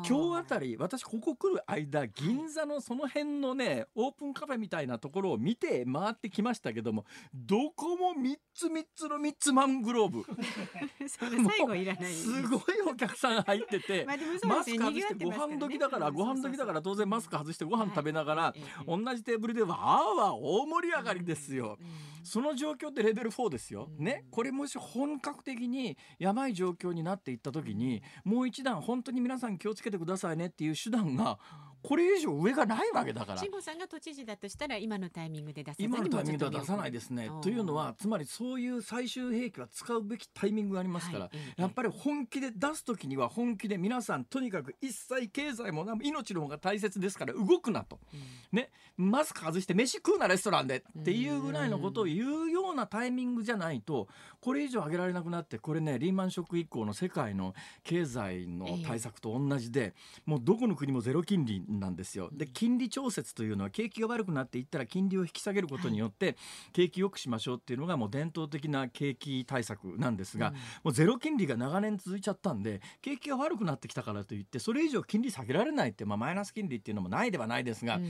Speaker 1: 今日あたり私ここ来る間銀座のその辺のねオープンカフェみたいなところを見て回ってきましたけどもどこも3つ3つの3つマングローブ。*laughs*
Speaker 2: 最後いらない。
Speaker 1: すごいお客さん入ってて *laughs* マスク外してご飯時だからご飯時だから当然マスク外してご飯食べながら同じテーブルブルでわーわー大盛り上がりですよ。その状況ってレベル4ですよ。ね、これもし本格的にやばい状況になっていった時にもう一段本当に皆さん気をつけてくださいねっていう手段がこれ以上上がないわけだから。
Speaker 2: 慎吾さんが都知事だとしたら今のタイミングで出さ
Speaker 1: 今のタイミングでは出さないですね。というのはつまりそういう最終兵器は使うべきタイミングがありますから、はい、やっぱり本気で出す時には本気で皆さんとにかく一切経済も命の方が大切ですから動くなと、うん、ね。マスク外して飯食うなレストランでっていうぐらいのことを言うようなタイミングじゃないとこれ以上上げられなくなってこれねリーマンショック以降の世界の経済の対策と同じで、もうどこの国もゼロ金利なんですよ。で金利調節というのは景気が悪くなっていったら金利を引き下げることによって景気良くしましょうっていうのがもう伝統的な景気対策なんですが、もうゼロ金利が長年続いちゃったんで景気が悪くなってきたからといってそれ以上金利下げられないって、まあ、マイナス金利っていうのもないではないですが、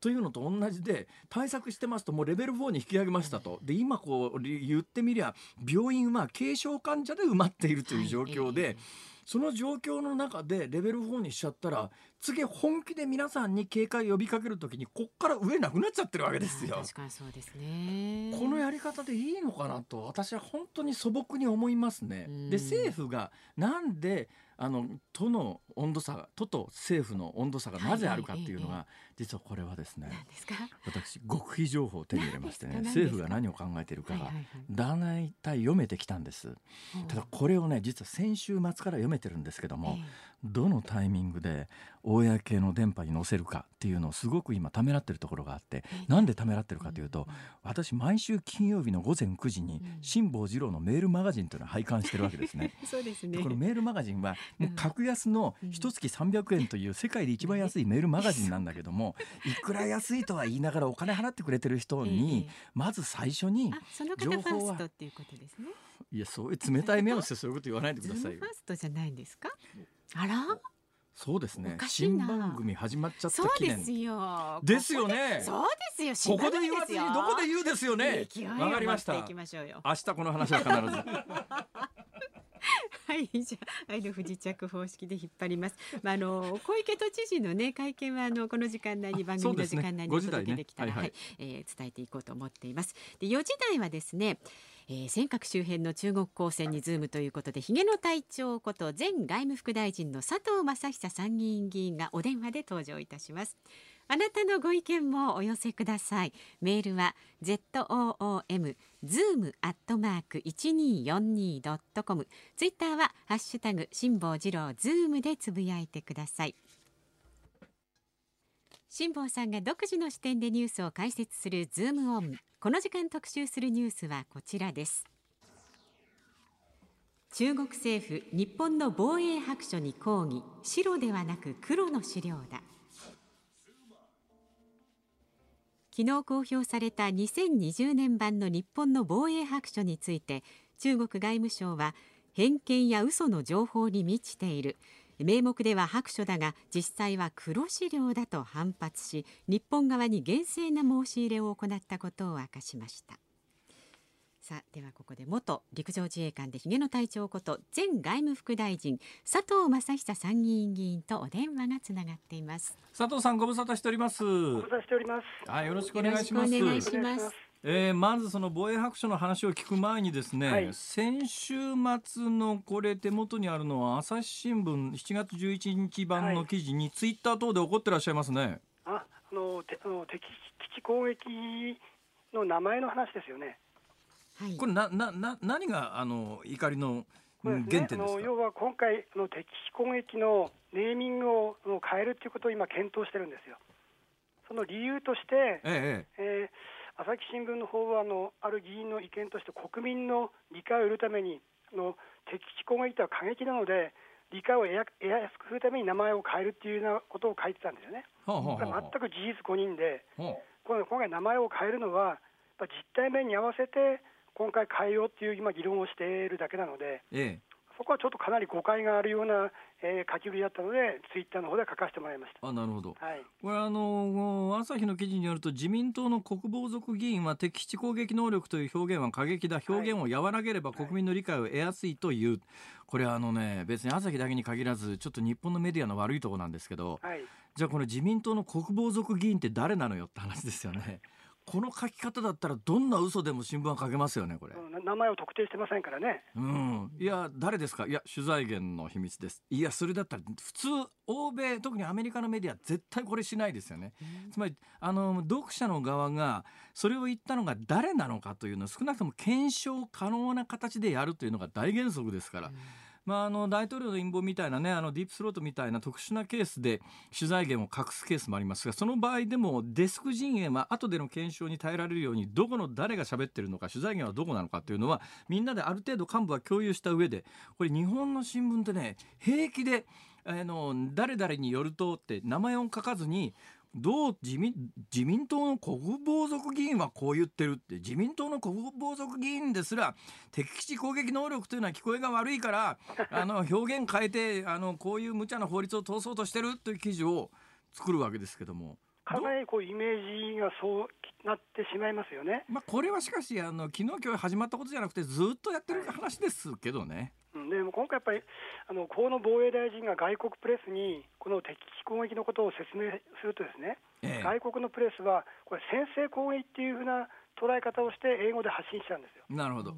Speaker 1: というのと同じで対策してますともうレベル4に引き上げましたと。で今こう言ってみりゃ病院は軽症患者で埋まっているという状況で。はいその状況の中でレベル4にしちゃったら次本気で皆さんに警戒呼びかけるときにこっから上なくなっちゃってるわけですよ。
Speaker 2: 確かにそうですね。
Speaker 1: このやり方でいいのかなと私は本当に素朴に思いますね。で政府がなんであの都の温度差都と政府の温度差がなぜあるかっていうのが、実はこれはですね私極秘情報を手に入れましてね政府が何を考えているかが大体読めてきたんです。ただこれをね実は先週末から読めてるんですけども、どのタイミングで公の電波に載せるかっていうのをすごく今ためらってるところがあってなんでためらってるかというと私毎週金曜日の午前9時に辛坊治郎のメールマガジンというのを拝観してるわけですね。*laughs*
Speaker 2: そうですね
Speaker 1: このメールマガジンはもう格安の一月300円という世界で一番安いメールマガジンなんだけども、いくら安いとは言いながらお金払ってくれてる人に、まず最初に
Speaker 2: 情報はっていうことですね。
Speaker 1: いやそういう冷たい目をしてそういうこと言わないでくださいよ。*laughs*
Speaker 2: ファーストじゃないんですか？あら？
Speaker 1: そうですね。新番組始まっちゃった記
Speaker 2: 念。ですよ。
Speaker 1: ですよね。
Speaker 2: そうです
Speaker 1: よ。ここで言わずにどこで言うですよね。わかりました。明日この話は必ず。*laughs*
Speaker 2: はいじゃあ愛の不時着方式で引っ張ります。まああの小池都知事のね会見はあのこの時間内に番組の時間内にお届けできたら、ね、はい、はい、えー、伝えていこうと思っています。で4時台はですね。えー、尖閣周辺の中国公船にズームということでひげの隊長こと前外務副大臣の佐藤正久参議院議員がお電話で登場いたします。あなたのご意見もお寄せください。メールは z o o m zoom アットマーク一二四二ドットコム。ツイッターはハッシュタグ辛坊治郎ズームでつぶやいてください。辛坊さんが独自の視点でニュースを解説するズームオン。この時間特集するニュースはこちらです。中国政府日本の防衛白書に抗議白ではなく黒の資料だ昨日公表された2020年版の日本の防衛白書について中国外務省は偏見や嘘の情報に満ちている名目では白書だが実際は黒資料だと反発し日本側に厳正な申し入れを行ったことを明かしました。さあではここで元陸上自衛官でひげの隊長こと前外務副大臣佐藤正久参議院議員とお電話がつながっています。
Speaker 1: 佐藤さんご無沙汰しております。ご
Speaker 3: 無沙汰しております。
Speaker 1: はいよろしくお願いします。
Speaker 2: お願いします
Speaker 1: えー、まずその防衛白書の話を聞く前にですね、はい、先週末のこれ手元にあるのは朝日新聞7月11日版の記事にツイッター等で起こってらっしゃいますね。
Speaker 3: ああのてあの敵基地攻撃の名前の話ですよね。
Speaker 1: はい、これななな何があの怒りの原点ですか、
Speaker 3: ね、要は今回の敵基地攻撃のネーミングを変えるということを今検討してるんですよ。その理由として、えええー朝日新聞の方はあのある議員の意見として国民の理解を得るためにの敵地攻撃とは過激なので理解を得やすくするために名前を変えるっていうようなことを書いてたんですよね。はあはあ、全く事実誤認で、はあ、今回名前を変えるのは実態面に合わせて今回変えようっていう今議論をしているだけなので、ええ、そこはちょっとかなり誤解があるような、えー、書きぶりだったので、ツイッターの方で書かせてもらいました。
Speaker 1: あなるほど、はい、これあの、朝日の記事によると、自民党の国防族議員は敵基地攻撃能力という表現は過激だ、表現を和らげれば国民の理解を得やすいという、はい、これあのね、別に朝日だけに限らず、ちょっと日本のメディアの悪いところなんですけど、はい、じゃあ、この自民党の国防族議員って誰なのよって話ですよね。この書き方だったらどんな嘘でも新聞は書けますよねこれ、
Speaker 3: うん、名前を特定してませんからね。
Speaker 1: うん。いや誰ですか？いや取材源の秘密です。いやそれだったら普通欧米特にアメリカのメディア絶対これしないですよね、うん、つまりあの読者の側がそれを言ったのが誰なのかというのを少なくとも検証可能な形でやるというのが大原則ですから、うんまあ、あの大統領の陰謀みたいなねあのディープスロートみたいな特殊なケースで取材源を隠すケースもありますがその場合でもデスク陣営は後での検証に耐えられるようにどこの誰が喋ってるのか取材源はどこなのかというのはみんなである程度幹部は共有した上でこれ日本の新聞ってね平気であの誰々によるとって名前を書かずにどう自民自民党の国防族議員はこう言ってるって自民党の国防族議員ですら敵基地攻撃能力というのは聞こえが悪いから *laughs* あの表現変えてあのこういう無茶な法律を通そうとしてるという記事を作るわけですけども。
Speaker 3: かなりこうイメージがそうなってしまいますよね。
Speaker 1: まあこれはしかしあの昨日今日始まったことじゃなくてずっとやってる話ですけどね。
Speaker 3: でも今回やっぱりあの河野防衛大臣が外国プレスにこの敵基地攻撃のことを説明するとですね、ええ、外国のプレスはこれ先制攻撃っていうふうな捉え方をして英語で発信したんですよ。
Speaker 1: なるほど。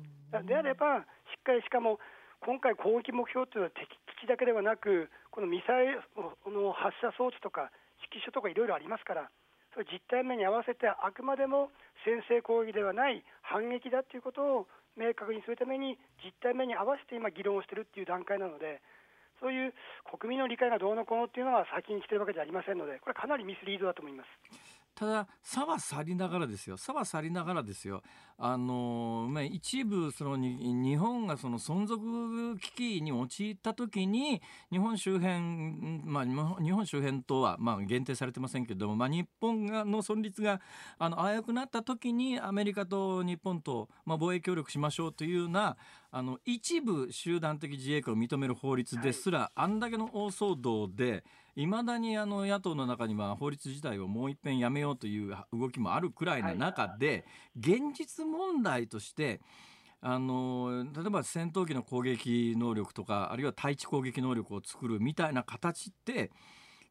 Speaker 3: であればしっかりしかも今回攻撃目標というのは敵基地だけではなくこのミサイルの発射装置とか指揮所とかいろいろありますからそれ実態面に合わせてあくまでも先制攻撃ではない反撃だということを明確にするために実態面に合わせて今議論をしているっていう段階なのでそういう国民の理解がどうのこうのっていうのは先に来てるわけじゃありませんのでこれかなりミスリードだと思います。
Speaker 1: ただ差は去りながらですよ。差は去りながらですよ。あのまあ、一部その日本がその存続危機に陥った時に日本周辺、まあ、日本周辺とはまあ限定されてませんけども、まあ、日本がの存立があの危うくなった時にアメリカと日本とまあ防衛協力しましょうというようなあの一部集団的自衛権を認める法律ですら、はい、あんだけの大騒動でいまだにあの野党の中には法律自体をもう一遍やめようという動きもあるくらいの中で、現実問題としてあの例えば戦闘機の攻撃能力とかあるいは対地攻撃能力を作るみたいな形って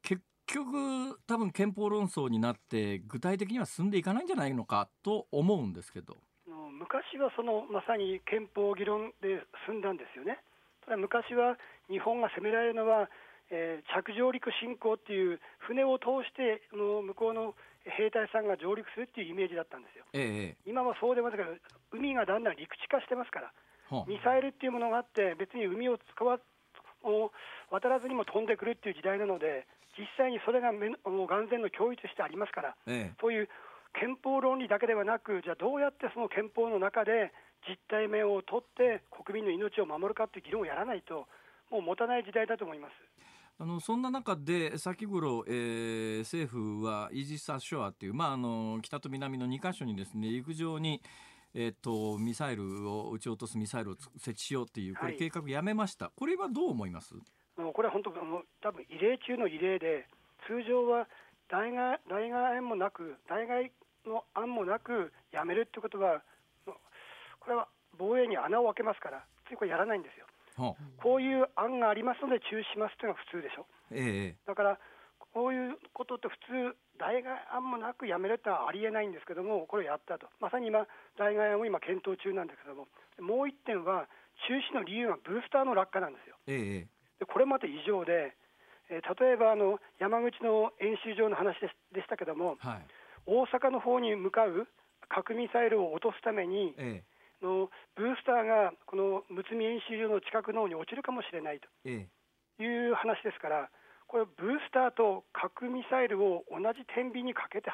Speaker 1: 結局多分憲法論争になって具体的には進んでいかないんじゃないのかと思うんですけど。
Speaker 3: 昔はそのまさに憲法議論で進んだんですよね。ただ昔は日本が攻められるのはえー、着上陸侵攻っていう船を通しての向こうの兵隊さんが上陸するっていうイメージだったんですよ、ええ、今はそうでもないけど海がだんだん陸地化してますからミサイルっていうものがあって別に海を使わを渡らずにも飛んでくるっていう時代なので実際にそれがめもう眼前の脅威としてありますから、ええ、そういう憲法論理だけではなくじゃあどうやってその憲法の中で実態面を取って国民の命を守るかっていう議論をやらないともう持たない時代だと思います。
Speaker 1: あのそんな中で先頃、えー、政府はイージス・アショアっていう、まあ、あの北と南の2か所にですね陸上に、えーと、ミサイルを撃ち落とすミサイルを設置しようっていうこれ計画やめました、はい、これはどう思います？
Speaker 3: これは本当多分異例中の異例で通常は代替代替案もなく代替の案もなくやめるってことはこれは防衛に穴を開けますからついこれやらないんですよ。こういう案がありますので中止しますというのが普通でしょ、えだからこういうことって普通、代替案もなくやめるってのはありえないんですけども、これをやったと、まさに今、代替案を今、検討中なんですけども、もう1点は、中止の理由はブースターの落下なんですよ。えでこれまで異常で、えー、例えばあの山口の演習場の話ででしたけども、はい、大阪の方に向かう核ミサイルを落とすために、えのブースターがこのむつみ演習場の近くの方に落ちるかもしれないと。いう話ですから、これ、ブースターと核ミサイルを同じ天秤にかけて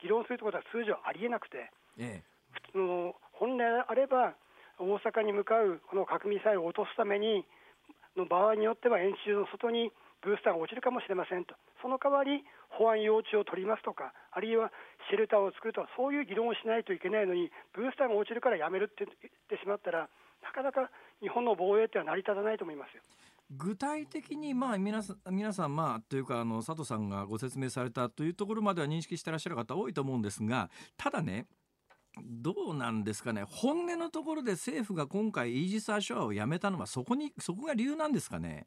Speaker 3: 議論するということは通常ありえなくて、ええ、普通の本来あれば、大阪に向かうこの核ミサイルを落とすために、の場合によっては演習の外にブースターが落ちるかもしれませんと、その代わり保安用地を取りますとか、あるいはシェルターを作るとか、そういう議論をしないといけないのに、ブースターが落ちるからやめるって言ってしまったら、なかなか日本の防衛っては成り立たないと思いますよ。
Speaker 1: 具体的に、まあ、皆さん皆さん、まあ、というかあの佐藤さんがご説明されたというところまでは認識してらっしゃる方多いと思うんですがただねどうなんですかね。本音のところで政府が今回イージス・アショアをやめたのはそこにそこが理由なんですかね。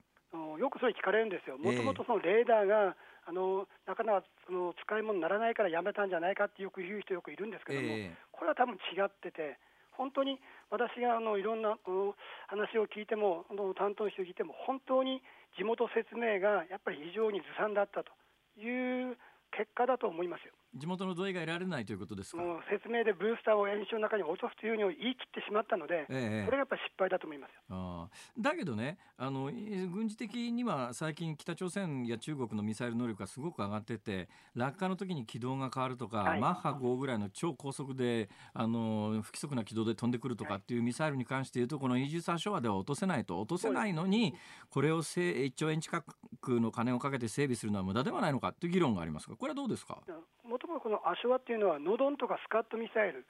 Speaker 3: よくそれ聞かれるんですよ、もともとそのレーダーが、あのなかなかその使い物にならないからやめたんじゃないかってよく言う人よくいるんですけども、えー、これは多分違ってて、本当に私があのいろんな話を聞いても、担当の人を聞いても、本当に地元説明がやっぱり非常にずさんだったという結果だと思いますよ。
Speaker 1: 地元の同意が得られないということですか？
Speaker 3: もう説明でブースターを演習の中に落とすというふうに言い切ってしまったので、ええ、これがやっぱり失敗だと思いますよ。
Speaker 1: あだけどねあの、軍事的には最近、北朝鮮や中国のミサイル能力がすごく上がってて、落下の時に軌道が変わるとか、はい、マッハ5ぐらいの超高速であの不規則な軌道で飛んでくるとかっていうミサイルに関して言うと、このイージス・アショアでは落とせないと、落とせないのに、これを1兆円近くの金をかけて整備するのは無駄ではないのかという議論がありますが、これはどうですか？
Speaker 3: もともとこのアショアっていうのは、ノドンとかスカットミサイル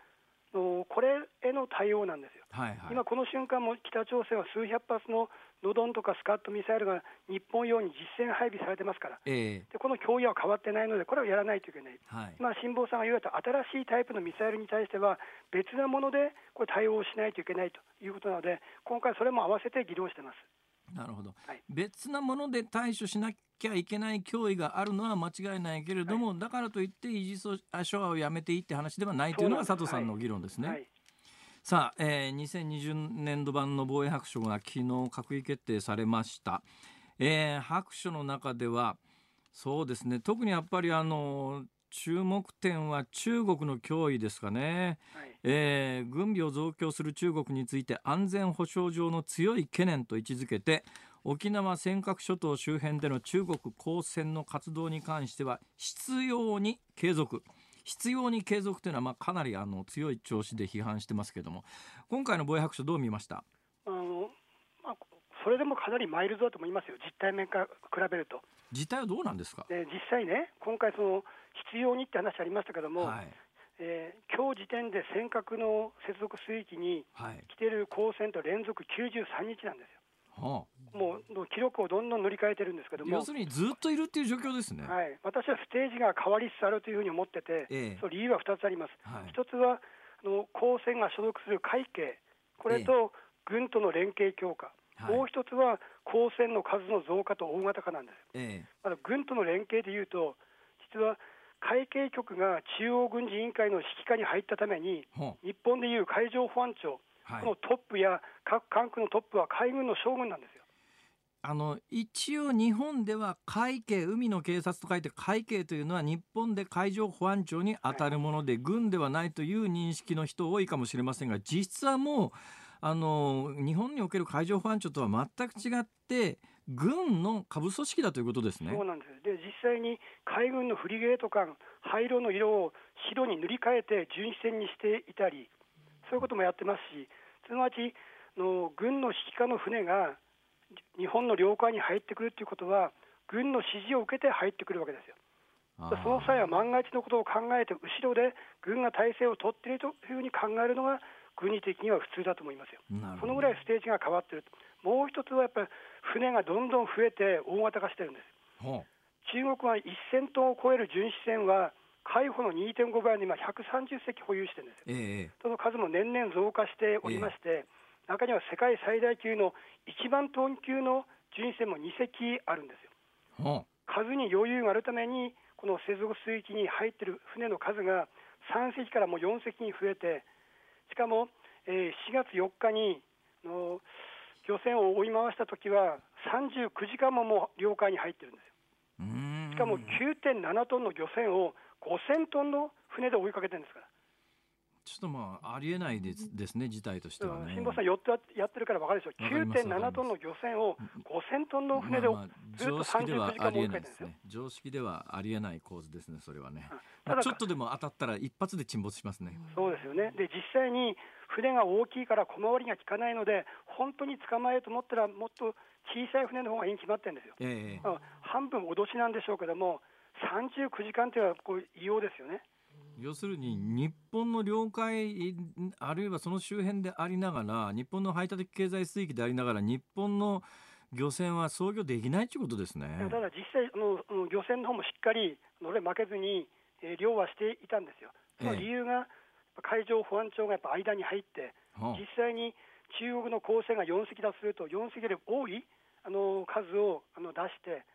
Speaker 3: の、これへの対応なんですよ、はいはい、今、この瞬間も北朝鮮は数百発のノドンとかスカットミサイルが日本用に実戦配備されてますから、えー、でこの脅威は変わってないので、これをやらないといけない、はい、今、辛坊さんが言われた新しいタイプのミサイルに対しては、別なものでこれ対応しないといけないということなので、今回、それも合わせて議論してます。
Speaker 1: なるほど、はい、別なもので対処しなきゃいけない脅威があるのは間違いないけれども、はい、だからといってイージス・アショアをやめていいって話ではないというのが佐藤さんの議論ですね。はい、さあ、えー、2020年度版の防衛白書が昨日閣議決定されました。えー、白書の中ではそうですね。特にやっぱりあの注目点は中国の脅威ですかね、はい、えー、軍備を増強する中国について安全保障上の強い懸念と位置づけて沖縄尖閣諸島周辺での中国公船の活動に関しては必要に継続。必要に継続というのはまあかなりあの強い調子で批判してますけれども。今回の防衛白書どう見ました？
Speaker 3: それでもかなりマイルドだと思いますよ。実態面から比べると。
Speaker 1: 実態はどうなんですか？
Speaker 3: で実際ね今回その必要にって話ありましたけども、はい、えー、今日時点で尖閣の接続水域に来てる光線と連続93日なんですよ。はあ、もう記録をどんどん塗り替えてるんですけども。
Speaker 1: 要するにずっといるっていう状況ですね、
Speaker 3: はい、私はステージが変わりつつあるというふうに思ってて、ええ、その理由は2つあります、はい、1つはあの光線が所属する海警。これと軍との連携強化、え、もう1つは光線の数の増加と大型化なんです、まだ軍との連携でいうと実は会計局が中央軍事委員会の指揮下に入ったために、日本でいう海上保安庁、はい、このトップや各管区のトップは海軍の将軍なんですよ。
Speaker 1: あの一応日本では海警海の警察と書いて海警というのは日本で海上保安庁に当たるもので、はい、軍ではないという認識の人多いかもしれませんが実質はもうあの日本における海上保安庁とは全く違って軍の下部組織だということですね。
Speaker 3: そうなんですで実際に海軍のフリゲート艦灰色の色を白に塗り替えて巡視船にしていたりそういうこともやってますしすなわちの軍の指揮下の船が日本の領海に入ってくるということは軍の指示を受けて入ってくるわけですよ。その際は万が一のことを考えて後ろで軍が体制を取っているというふうに考えるのが国的には普通だと思いますよ。そのぐらいステージが変わっている。もう一つはやっぱり船がどんどん増えて大型化してるんです。中国は1000トンを超える巡視船は海保の2.5倍の今130隻保有してるんですよ、えその数も年々増加しておりまして、え中には世界最大級の1万トン級の巡視船も2隻あるんですよ。数に余裕があるためにこの接続水域に入っている船の数が3隻からもう4隻に増えてしかも、えー、4月4日にの漁船を追い回した時は39時間ももう領海に入ってるんですよ。しかも9.7トンの漁船を5000トンの船で追いかけてるんですから。
Speaker 1: ちょっとまあありえないですですね事態としてはね。
Speaker 3: 辛坊さん4つやってるから分かるでしょう。9.7トンの漁船を5000トンの船でずっと39時間も追いかけてるんですよ。
Speaker 1: 常識ではありえない構図ですねそれはね。まあ、ちょっとでも当たったら一発で沈没しますね。
Speaker 3: そうですよね。で実際に船が大きいから小回りが利かないので本当に捕まえようと思ったらもっと小さい船の方がいいに決まってるんですよ。えー、半分脅しなんでしょうけども39時間というのはこう異様ですよね。
Speaker 1: 要するに日本の領海あるいはその周辺でありながら日本の排他的経済水域でありながら日本の漁船は操業できないということですね
Speaker 3: ただ実際の漁船の方もしっかりのれ負けずに、えー、漁はしていたんですよ。その理由が海上保安庁がやっぱ間に入って、実際に中国の航船が4隻だとすると4隻より多いあの数をあの出して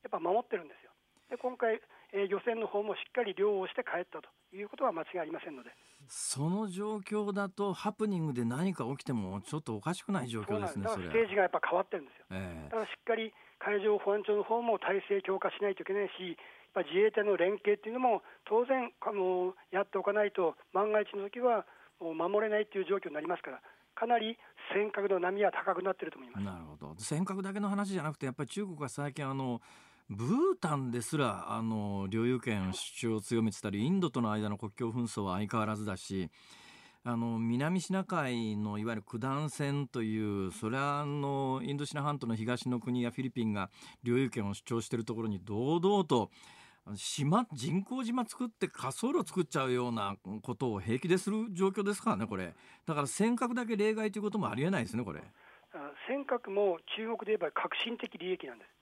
Speaker 3: やっぱ守ってるんですよ。で今回えー、漁船の方もしっかり漁をして帰ったということは間違いありませんので
Speaker 1: その状況だとハプニングで何か起きてもちょっとおかしくない状況ですね
Speaker 3: ステージがやっぱ変わってるんですよ、えー、だからしっかり海上保安庁の方も体制強化しないといけないし自衛隊の連携っていうのも当然あのやっておかないと万が一の時はもう守れないっていう状況になりますからかなり尖閣の波は高くなってると思います。
Speaker 1: なるほど。尖閣だけの話じゃなくてやっぱり中国が最近あのブータンですらあの領有権主張を強めてたりインドとの間の国境紛争は相変わらずだしあの南シナ海のいわゆる九段線というそれはあのインドシナ半島の東の国やフィリピンが領有権を主張しているところに堂々と島人工島作って滑走路作っちゃうようなことを平気でする状況ですからねこれ。だから尖閣だけ例外ということもありえないですねこれ。
Speaker 3: 尖閣も中国で言えば革新的利益なんです。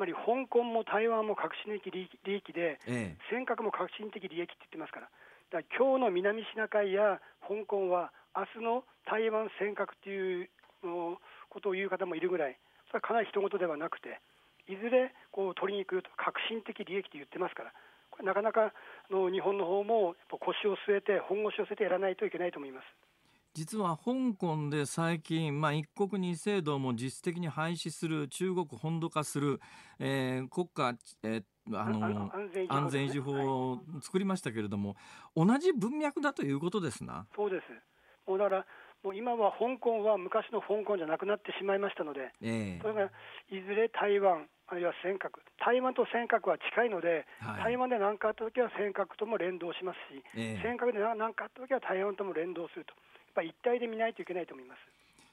Speaker 3: まり香港も台湾も革新的利益で、ええ、尖閣も革新的利益って言ってますから、だから今日の南シナ海や香港は、明日の台湾尖閣ということを言う方もいるぐらい、それはかなり人事ではなくて、いずれこう取りにくいと革新的利益と言ってますから、これなかなかの日本の方も腰を据えて、本腰を据えてやらないといけないと思います。
Speaker 1: 実は香港で最近、まあ、一国二制度も実質的に廃止する中国本土化する、えー、国家、えー、あの安全維持法を作りましたけれども、同じ文脈だということですな。
Speaker 3: そうです。もうだからもう今は香港は昔の香港じゃなくなってしまいましたので、えー、それがいずれ台湾、あるいは尖閣、台湾と尖閣は近いので、はい、台湾で何かあったときは尖閣とも連動しますし、えー、尖閣で何かあったときは台湾とも連動すると、ぱり一体で見ないといけないと思います。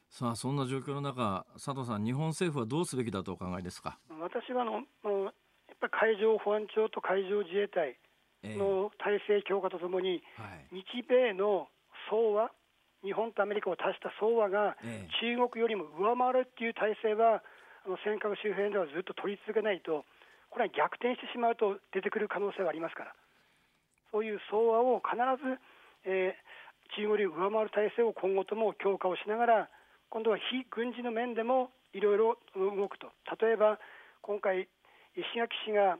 Speaker 1: さあそんな状況の中、佐藤さん、日本政府はどうすべきだとお考えですか？
Speaker 3: 私はあのやっぱり海上保安庁と海上自衛隊の体制強化とともに、えーはい、日米の総和、日本とアメリカを足した総和が中国よりも上回るっていう体制は、あの尖閣周辺ではずっと取り続けないと、これは逆転してしまうと出てくる可能性はありますから、そういう総和を必ず、えー、中国より上回る体制を今後とも強化をしながら、今度は非軍事の面でもいろいろ動くと、例えば今回、石垣市が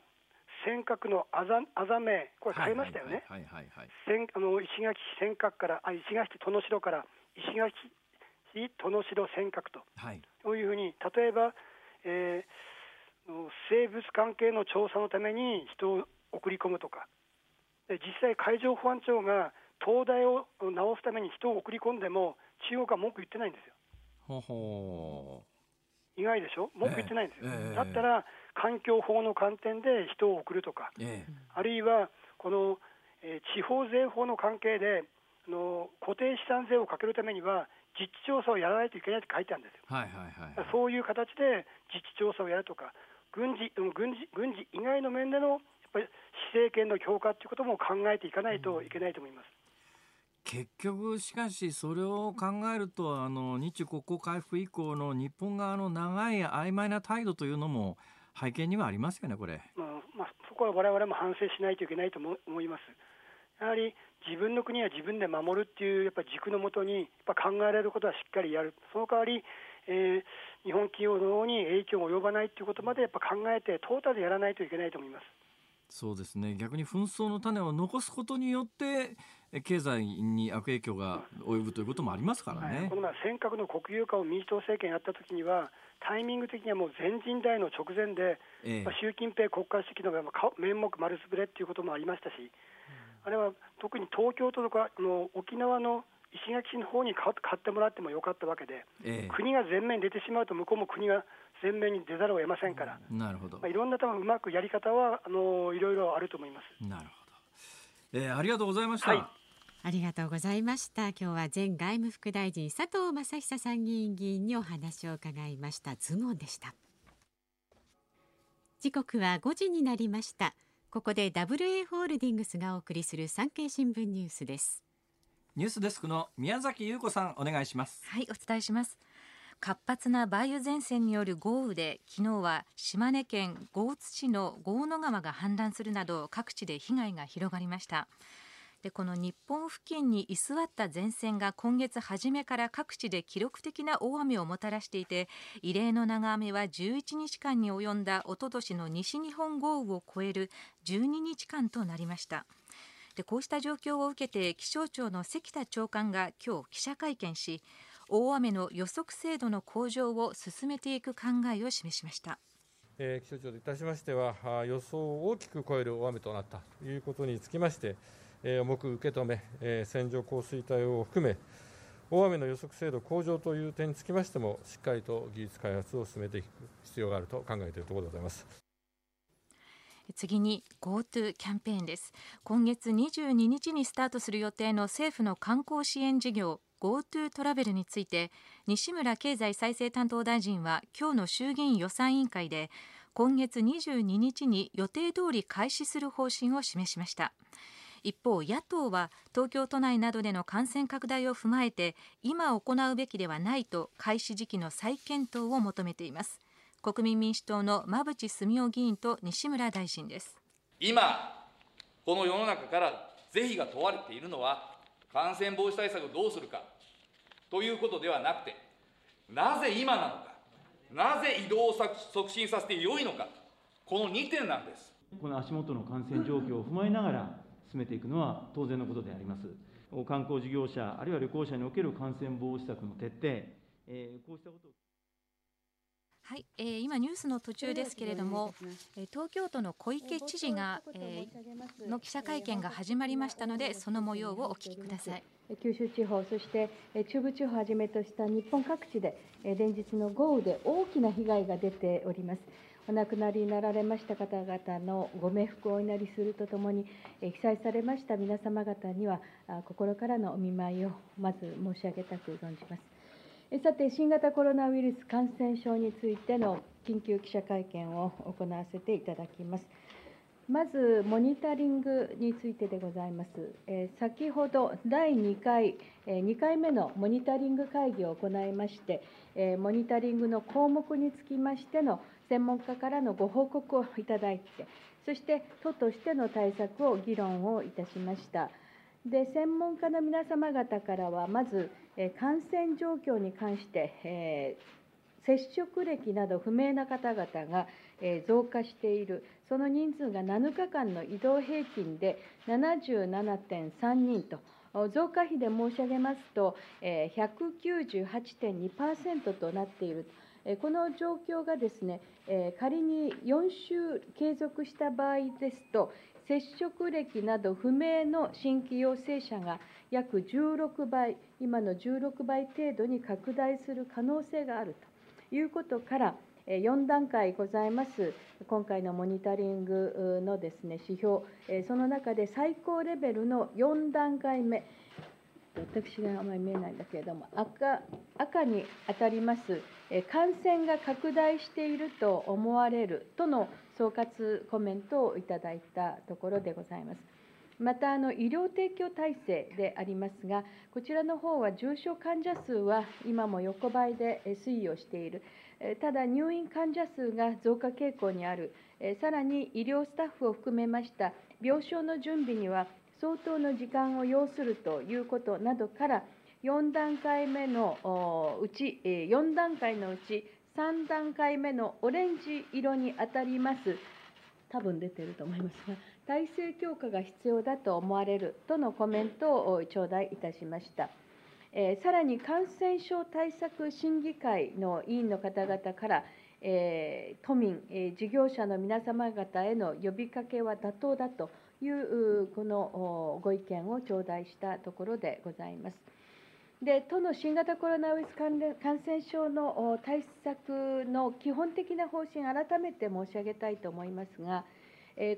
Speaker 3: 尖閣のあざあざ名、これ変えましたよね、あの石垣市尖閣からあ、石垣市殿城から石垣市殿城尖閣と、はい、ういうふうに、例えば、えー、生物関係の調査のために人を送り込むとか、実際、海上保安庁が灯台を直すために人を送り込んでも、中国は文句言ってないんですよ。ほほ意外でしょ、文句言ってないんですよ。えー、だったら環境法の観点で人を送るとか、ええ、あるいはこの、えー、地方税法の関係であの固定資産税をかけるためには実地調査をやらないといけないって書いてあるんですよ。はいはいはい、そういう形で実地調査をやるとか軍事軍事軍事以外の面でのやっぱり施政権の強化ということも考えていかないといけないと思います。
Speaker 1: 結局しかしそれを考えるとあの日中国交回復以降の日本側の長い曖昧な態度というのも背景にはありますよね、これ。
Speaker 3: まあまあ、そこは我々も反省しないといけないと思います。やはり自分の国は自分で守るっていうやっぱ軸のもとにやっぱ考えられることはしっかりやる、その代わり、えー、日本企業の方に影響が及ばないということまでやっぱ考えて、トータルでやらないといけないと思います。
Speaker 1: そうですね。逆に紛争の種を残すことによって経済に悪影響が及ぶということもありますからね、
Speaker 3: はい、この前、尖閣の国有化を民主党政権やったときには、タイミング的にはもう全人代の直前で、ええ、まあ、習近平国家主席の面目丸つぶれということもありましたし、あれは特に東京とかの沖縄の石垣市の方に買ってもらってもよかったわけで、え、国が前面に出てしまうと、向こうも国が前面に出ざるを得ませんから、なるほど。まあ、いろんな多分うまくやり方はあのいろいろあると思います。
Speaker 1: なるほど、えー、ありがとうございました。はい。
Speaker 2: ありがとうございました。今日は前外務副大臣佐藤正久参議院議員にお話を伺いました。頭脳でした。時刻は5時になりました。ここで WA ホールディングスがお送りする産経新聞ニュースです。
Speaker 1: ニュースデスクの宮崎優子さんお願いします。
Speaker 4: はいお伝えします活発な梅雨前線による豪雨で昨日は島根県江津市の豪野川が氾濫するなど各地で被害が広がりました。でこの日本付近に居座った前線が今月初めから各地で記録的な大雨をもたらしていて異例の長雨は11日間に及んだおととしの西日本豪雨を超える12日間となりました。でこうした状況を受けて気象庁の関田長官が今日記者会見し大雨の予測精度の向上を進めていく考えを示しました。
Speaker 5: え気象庁といたしましては予想を大きく超える大雨となったということにつきましてえ重く受け止め、え線状降水帯を含め、大雨の予測精度向上という点につきましても、しっかりと技術開発を進めていく必要があると考えているところでございます。
Speaker 4: 次に GoTo キャンペーンです今月22日にスタートする予定の政府の観光支援事業 GoTo トラベルについて西村経済再生担当大臣は今日の衆議院予算委員会で今月22日に予定通り開始する方針を示しました。一方野党は東京都内などでの感染拡大を踏まえて今行うべきではないと開始時期の再検討を求めています。国民民主党の馬淵澄夫議員と西村大臣です。
Speaker 6: 今この世の中から是非が問われているのは感染防止対策をどうするか。ということではなくてなぜ今なのか。なぜ移動を促進させてよいのか。この2点なんです。
Speaker 7: この足元の感染状況を踏まえながら進めていくのは当然のことであります。観光事業者、あるいは旅行者における感染防止策の徹底、えー、こうしたことを
Speaker 4: はい、えー、今ニュースの途中ですけれども、えー、東京都の小池知事が、えー、の記者会見が始まりましたので、その模様をお聞きください。
Speaker 8: 九州地方、そして中部地方をはじめとした日本各地で連日の豪雨で大きな被害が出ております。お亡くなりになられました方々のご冥福をお祈りするとともに、被災されました皆様方には、心からのお見舞いをまず申し上げたく存じます。さて、新型コロナウイルス感染症についての緊急記者会見を行わせていただきます。まず、モニタリングについてでございます。え先ほど、第2回、え2回目のモニタリング会議を行いまして、えモニタリングの項目につきましての専門家からのご報告をいただいて、そして都としての対策を議論をいたしました。で専門家の皆様方からは、まず、感染状況に関して、接触歴など不明な方々が増加している、その人数が7日間の移動平均で77.3人と、増加比で申し上げますと、198.2%となっている。この状況がですね、仮に4週継続した場合ですと、接触歴など不明の新規陽性者が約16倍、今の16倍程度に拡大する可能性があるということから、4段階ございます、今回のモニタリングのです、ね、指標、その中で最高レベルの4段階目、私があまり見えないんだけれども、赤赤に当たります、感染が拡大していると思われるとの総括コメントをいただいたところでございます。またあの医療提供体制でありますが、こちらの方は重症患者数は今も横ばいで推移をしている、ただ入院患者数が増加傾向にある、さらに医療スタッフを含めました病床の準備には相当の時間を要するということなどから、4段階目のうち、4段階のうち3段階目のオレンジ色に当たります、多分出てると思いますが、体制強化が必要だと思われるとのコメントを頂戴いたしました。え、さらに感染症対策審議会の委員の方々から、え、都民、え、事業者の皆様方への呼びかけは妥当だというこのご意見を頂戴したところでございます。で都の新型コロナウイルス感染症の対策の基本的な方針、改めて申し上げたいと思いますが、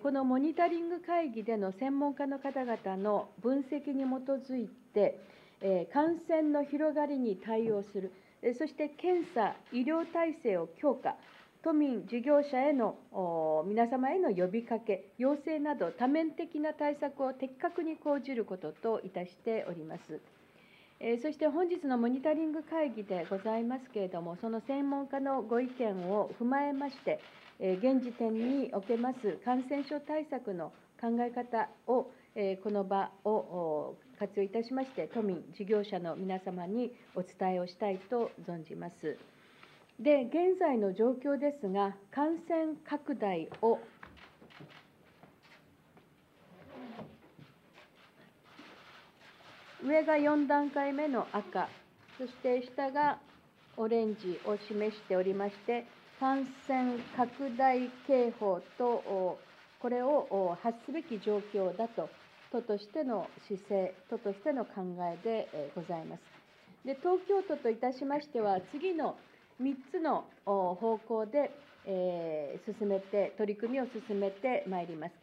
Speaker 8: このモニタリング会議での専門家の方々の分析に基づいて、感染の広がりに対応する、そして検査、医療体制を強化、都民、事業者への皆様への呼びかけ、要請など多面的な対策を的確に講じることといたしております。そして本日のモニタリング会議でございますけれども、その専門家のご意見を踏まえまして、現時点におけます感染症対策の考え方を、この場を活用いたしまして、都民、事業者の皆様にお伝えをしたいと存じます。で、現在の状況ですが、感染拡大を上が4段階目の赤、そして下がオレンジを示しておりまして、感染拡大警報と、これを発すべき状況だと、都としての姿勢、都としての考えでございます。で東京都といたしましては、次の3つの方向で、え、進めて、取り組みを進めてまいります。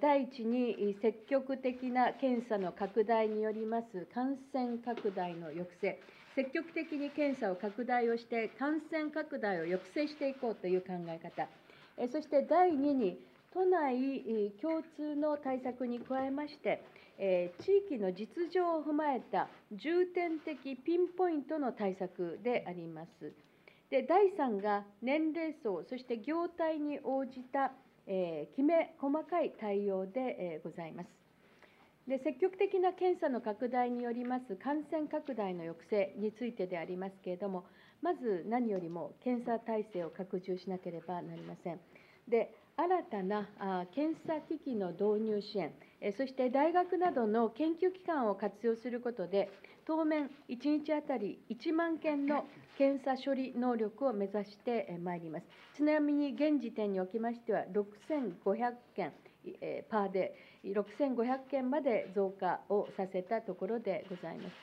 Speaker 8: 第一に積極的な検査の拡大によります感染拡大の抑制。積極的に検査を拡大をして、感染拡大を抑制していこうという考え方、そして第2に、都内共通の対策に加えまして、地域の実情を踏まえた重点的ピンポイントの対策であります。で第3が年齢層、そして業態に応じた、えきめ細かい対応でえございます。で積極的な検査の拡大によります感染拡大の抑制についてでありますけれども、まず何よりも検査体制を拡充しなければなりません。で新たな検査機器の導入支援、そして大学などの研究機関を活用することで、当面1日当たり1万件の検査処理能力を目指してまいります。ちなみに現時点におきましては、6500件パーで6500件まで増加をさせたところでございます。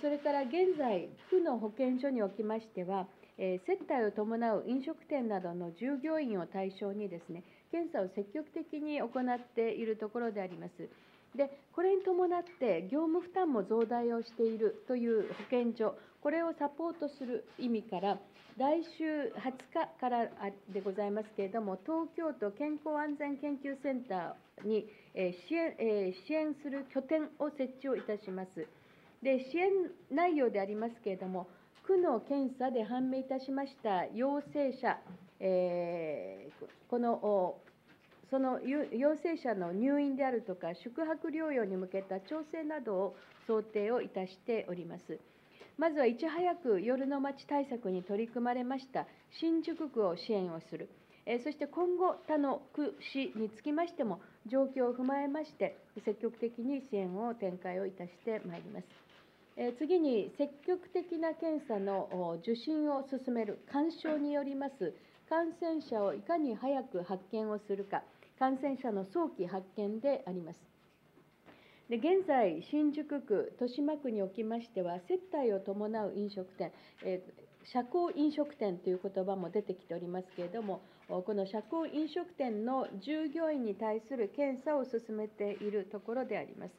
Speaker 8: それから現在、区の保健所におきましては、接待を伴う飲食店などの従業員を対象にですね、検査を積極的に行っているところであります。でこれに伴って業務負担も増大をしているという保健所、これをサポートする意味から、来週20日からでございますけれども、東京都健康安全研究センターに支援支援する拠点を設置をいたします。で支援内容でありますけれども、区の検査で判明いたしました陽性者、えー、このその陽性者の入院であるとか、宿泊療養に向けた調整などを想定をいたしております。まずはいち早く夜の街対策に取り組まれました新宿区を支援をする、えそして今後、他の区市につきましても、状況を踏まえまして、積極的に支援を展開をいたしてまいります。次に、積極的な検査の受診を進める、勧奨によります感染者をいかに早く発見をするか、感染者の早期発見であります。で現在、新宿区、豊島区におきましては、接待を伴う飲食店、えー、社交飲食店という言葉も出てきておりますけれども、この社交飲食店の従業員に対する検査を進めているところであります。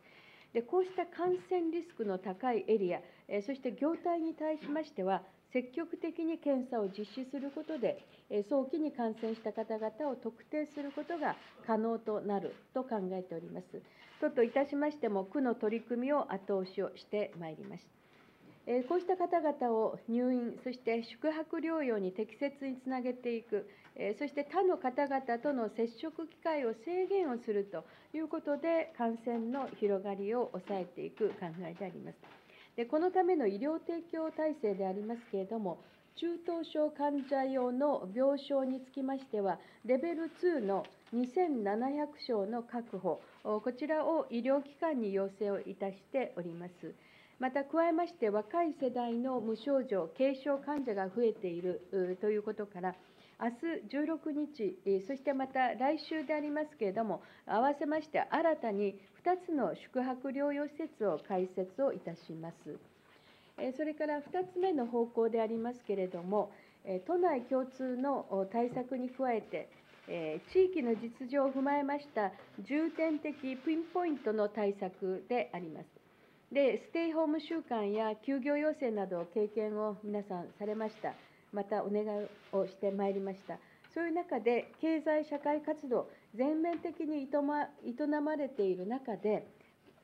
Speaker 8: でこうした感染リスクの高いエリア、えそして業態に対しましては、積極的に検査を実施することで、え早期に感染した方々を特定することが可能となると考えております。都といたしましても、区の取り組みを後押しをしてまいりました。こうした方々を入院、そして宿泊療養に適切につなげていく、そして他の方々との接触機会を制限をするということで、感染の広がりを抑えていく考えであります。でこのための医療提供体制でありますけれども、中等症患者用の病床につきましては、レベル2の2700床の確保、こちらを医療機関に要請をいたしております。また加えまして、若い世代の無症状、軽症患者が増えているということから、明日16日、そしてまた来週でありますけれども、合わせまして新たに2つの宿泊療養施設を開設をいたします。それから2つ目の方向でありますけれども、都内共通の対策に加えて、地域の実情を踏まえました重点的ピンポイントの対策であります。で、ステイホーム週間や休業要請など経験を皆さんされました。またお願いをしてまいりました。そういう中で、経済社会活動、全面的に営まれている中で、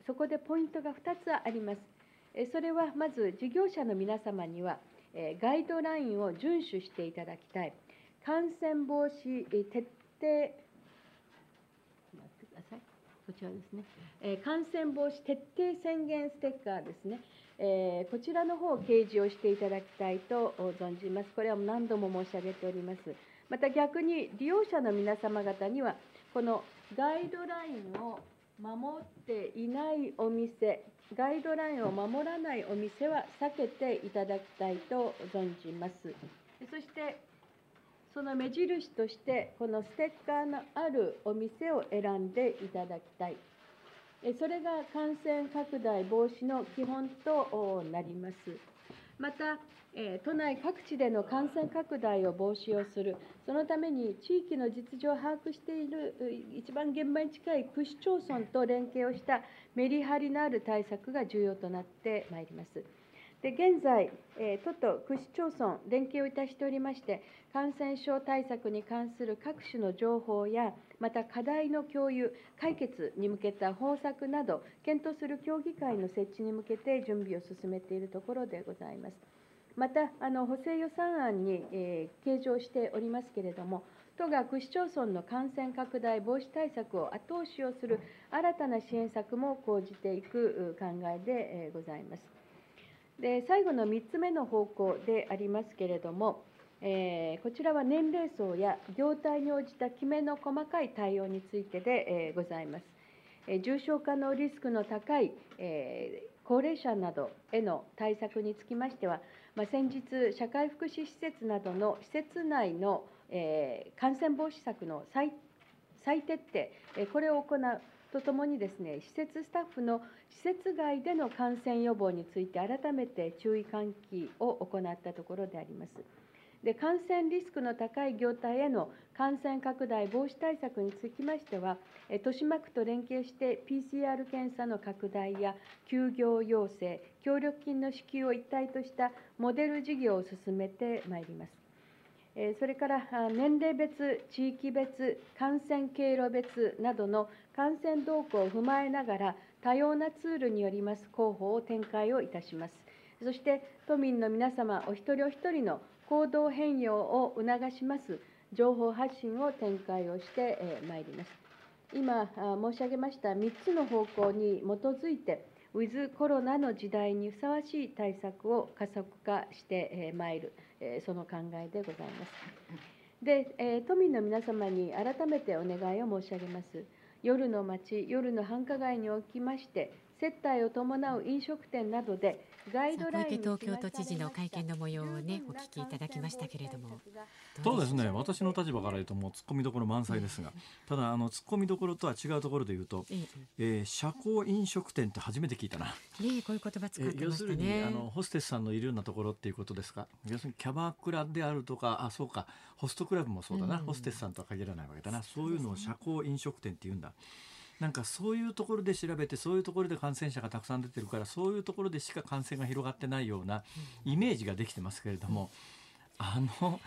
Speaker 8: そこでポイントが2つあります。それはまず、事業者の皆様には、ガイドラインを遵守していただきたい。感染防止徹底こちらですね、感染防止徹底宣言ステッカーですね、えー、こちらの方を掲示をしていただきたいと存じます。これは何度も申し上げております。また逆に利用者の皆様方には、このガイドラインを守っていないお店、ガイドラインを守らないお店は避けていただきたいと存じます。そしてその目印として、このステッカーのあるお店を選んでいただきたい。それが感染拡大防止の基本となります。また、都内各地での感染拡大を防止をする、そのために地域の実情を把握している、一番現場に近い区市町村と連携をしたメリハリのある対策が重要となってまいります。で現在、都と区市町村、連携をいたしておりまして、感染症対策に関する各種の情報や、また課題の共有、解決に向けた方策など、検討する協議会の設置に向けて準備を進めているところでございます。また、あの補正予算案に、えー、計上しておりますけれども、都が区市町村の感染拡大防止対策を後押しをする新たな支援策も講じていく考えでございます。で最後の3つ目の方向でありますけれども、えー、こちらは年齢層や業態に応じたきめの細かい対応についてで、えー、ございます。えー、重症化のリスクの高い、え高齢者などへの対策につきましては、まあ、先日、社会福祉施設などの施設内の、え感染防止策の再再徹底、これを行うとともにですね、施設スタッフの施設外での感染予防について改めて注意喚起を行ったところであります。で感染リスクの高い業態への感染拡大防止対策につきましては、豊島区と連携して PCR 検査の拡大や休業要請、協力金の支給を一体としたモデル事業を進めてまいります。それから年齢別、地域別、感染経路別などの感染動向を踏まえながら、多様なツールによります広報を展開をいたします。そして都民の皆様お一人お一人の行動変容を促します情報発信を展開をしてまいります。今申し上げました3つの方向に基づいて、ウィズコロナの時代にふさわしい対策を加速化してまいる、その考えでございます。で、都民の皆様に改めてお願いを申し上げます。夜の街、夜の繁華街におきまして、接待を伴う飲食店などで
Speaker 2: ガイドライン東京都知事の会見の模様をねお聞きいただきましたけれども
Speaker 1: そうですね。私の立場から言うともう突っ込みどころ満載ですが、ただあの突っ込みどころとは違うところで言うと、ええー、社交飲食店って初めて聞いたな、ね、
Speaker 2: こういう言葉使って、ね、
Speaker 1: 要するにあのホステスさんのいるようなところっていうことですか？要するにキャバクラであるとかあそうか。ホストクラブもそうだな、うん、ホステスさんとは限らないわけだな。そういうのを社交飲食店って言うんだ。なんかそういうところで調べてそういうところで感染者がたくさん出てるからそういうところでしか感染が広がってないようなイメージができてますけれども、あの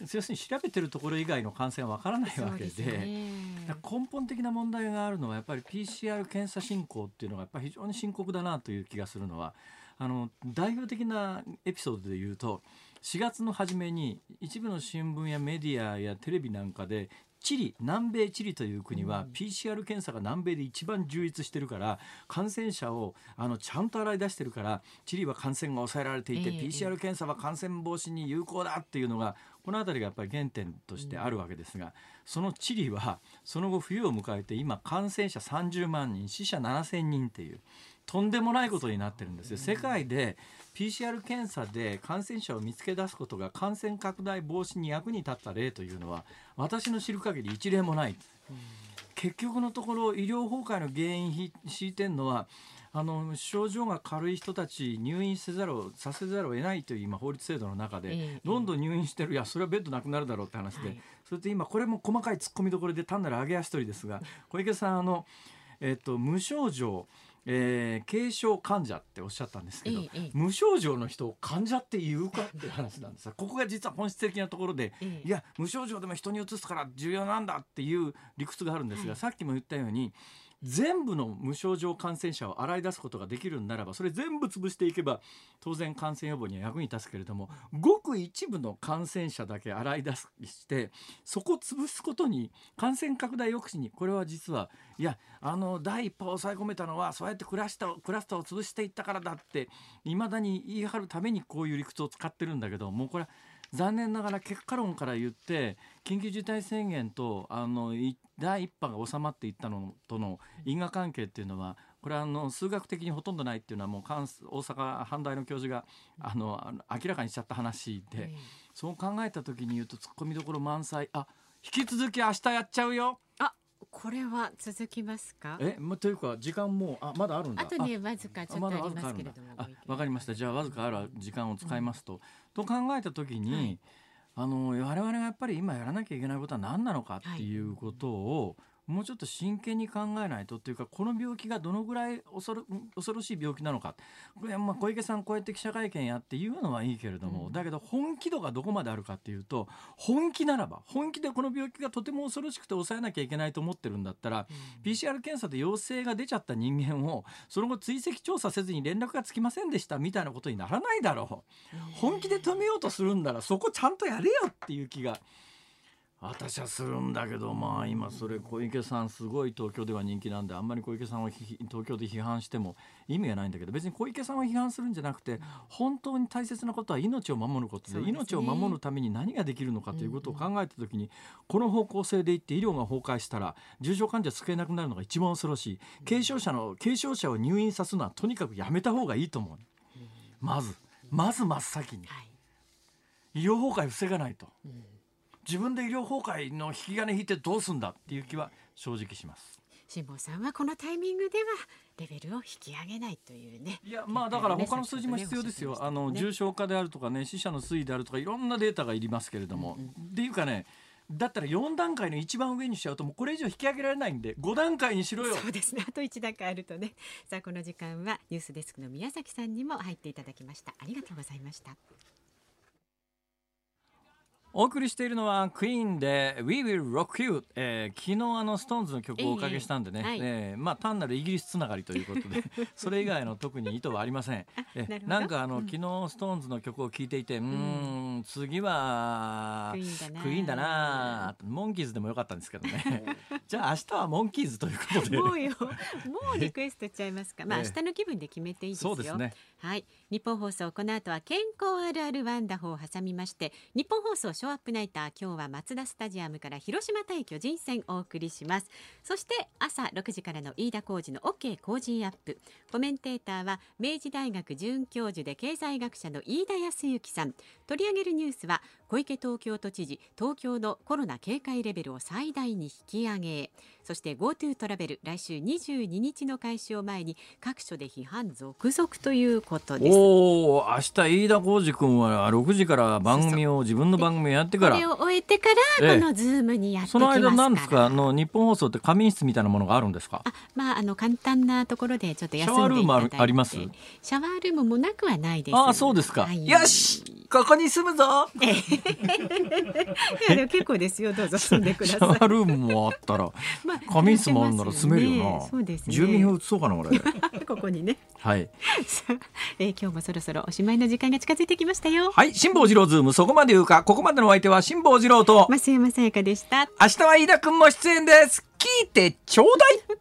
Speaker 1: 要するに調べてるところ以外の感染はわからないわけで、ね、根本的な問題があるのはやっぱり PCR 検査進行っていうのがやっぱり非常に深刻だなという気がするのはあの代表的なエピソードで言うと4月の初めに一部の新聞やメディアやテレビなんかでチリ南米チリという国は PCR 検査が南米で一番充実してるから感染者をあのちゃんと洗い出してるからチリは感染が抑えられていて、PCR 検査は感染防止に有効だっていうのがこの辺りがやっぱり原点としてあるわけですが、そのチリはその後冬を迎えて今感染者30万人死者7000人っていうとんでもないことになってるんですよ。世界で PCR 検査で感染者を見つけ出すことが感染拡大防止に役に立った例というのは私の知る限り一例もない。結局のところ医療崩壊の原因敷いてるのはあの症状が軽い人たち入院せざるをさせざるを得ないという今法律制度の中で、どんどん入院してるいやそれはベッドなくなるだろうって話で、それと今これも細かい突っ込みどころで単なる上げ足取りですが小池さんあの、えっと、無症状えー、軽症患者っておっしゃったんですけど、ええ、無症状の人を患者って言うかっていう話なんです。ここが実は本質的なところで、え、いや無症状でも人にうつすから重要なんだっていう理屈があるんですが、さっきも言ったように全部の無症状感染者を洗い出すことができるならばそれ全部潰していけば当然感染予防には役に立つけれどもごく一部の感染者だけ洗い出してそこ潰すことに感染拡大抑止にこれは実はいやあの第一波を抑え込めたのはそうやってクラスタークラスターを潰していったからだっていまだに言い張るためにこういう理屈を使ってるんだけどもうこれは残念ながら結果論から言って緊急事態宣言とあの第一波が収まっていったのとの因果関係っていうのはこれはあの数学的にほとんどないっていうのはもう大阪阪大の教授があの明らかにしちゃった話で、そう考えた時に言うとツッコミどころ満載。あ引き続き明日やっちゃうよ。
Speaker 2: あこれは続きますか？
Speaker 1: え、ま、というか時間もあまだあるんだ。
Speaker 2: あとにわずかちょっとありますけれども
Speaker 1: あわかりました。じゃあわずかある時間を使いますと、うん、と考えた時に、はいあの我々がやっぱり今やらなきゃいけないことは何なのかっていうことを、もうちょっと真剣に考えないとっていうかこの病気がどのぐらい恐ろ恐ろしい病気なのかこれ、まあ、小池さんこうやって記者会見やって言うのはいいけれども、うん、だけど本気度がどこまであるかっていうと本気ならば本気でこの病気がとても恐ろしくて抑えなきゃいけないと思ってるんだったら、うん、PCR 検査で陽性が出ちゃった人間をその後追跡調査せずに連絡がつきませんでしたみたいなことにならないだろう。本気で止めようとするんならそこちゃんとやれよっていう気が。私はするんだけどまあ今それ小池さんすごい東京では人気なんであんまり小池さんを東京で批判しても意味がないんだけど別に小池さんを批判するんじゃなくて本当に大切なことは命を守ることで命を守るために何ができるのかということを考えた時にこの方向性でいって医療が崩壊したら重症患者救えなくなるのが一番恐ろしい。軽症者の軽症者を入院さすのはとにかくやめた方がいいと思う。まずまず真っ先に。医療崩壊防がないと。自分で医療崩壊の引き金引いてどうすんだっていう気は正直します。
Speaker 2: 辛坊さんはこのタイミングではレベルを引き上げないというね。
Speaker 1: いやまあだから他の数字も必要ですよ。ね、あの重症化であるとかね死者の推移であるとかいろんなデータがいりますけれども、うんうん、っていうかね。だったら4段階の一番上にしちゃうともうこれ以上引き上げられないんで5段階にしろよ
Speaker 2: そうですねあと1段階あるとねさあこの時間はニュースデスクの宮崎さんにも入っていただきましたありがとうございました
Speaker 1: お送りしているのはクイーンで「We Will Rock You、えー」昨日あのストーンズの曲をおかけしたんでね、えーはい、えー、まあ、単なるイギリスつながりということで *laughs* それ以外の特に意図はありません。えー、*laughs* なんかあの、うん、昨日ストーンズの曲を聴いていてうん。次はクイーンだなモンキーズでもよかったんですけどね。*laughs* じゃあ明日はモンキーズということで。
Speaker 2: もうよ。もうリクエストちゃいますか。まあ明日の気分で決めていいですよ。
Speaker 1: そうですね。
Speaker 2: はい日本放送この後は健康あるあるワンダホを挟みまして日本放送ショーアップナイター今日はマツダスタジアムから広島対巨人戦お送りします。そして朝6時からの飯田浩二の OK 工事アップ。コメンテーターは明治大学准教授で経済学者の飯田康之さん。取り上げるニュースは小池東京都知事東京のコロナ警戒レベルを最大に引き上げそして GoTo トラベル来週22日の開始を前に各所で批判続々ということです。
Speaker 1: お明日飯田浩二君は6時から番組を自分の番組をやってから。
Speaker 2: これを終えてからこのズームにやって
Speaker 1: その間なんですか？あのニッポン放送って仮眠室みたいなものがあるんですか？
Speaker 2: あまああの簡単なところでちょっと休んでいただいて。シャワールームあります？シャワールームもなくはないです。
Speaker 1: あそうですか、はい、よしここに住むぞ *laughs* い
Speaker 2: やでも結構ですよ。どうぞ *laughs* 住んでください。シャ
Speaker 1: ワールームもあったら、*laughs* まあ、仮眠室もあるなら住めるよな、そうですね、住民票移そうかな俺
Speaker 2: ここにね。
Speaker 1: はい。
Speaker 2: えー、今日もそろそろおしまいの時間が近づいてきましたよ。
Speaker 1: はい辛坊治郎ズームそこまで言うか。ここまでのお相手は辛坊治郎と
Speaker 2: 増山さやかでした。
Speaker 1: 明日は飯田君も出演です。聞いてちょうだい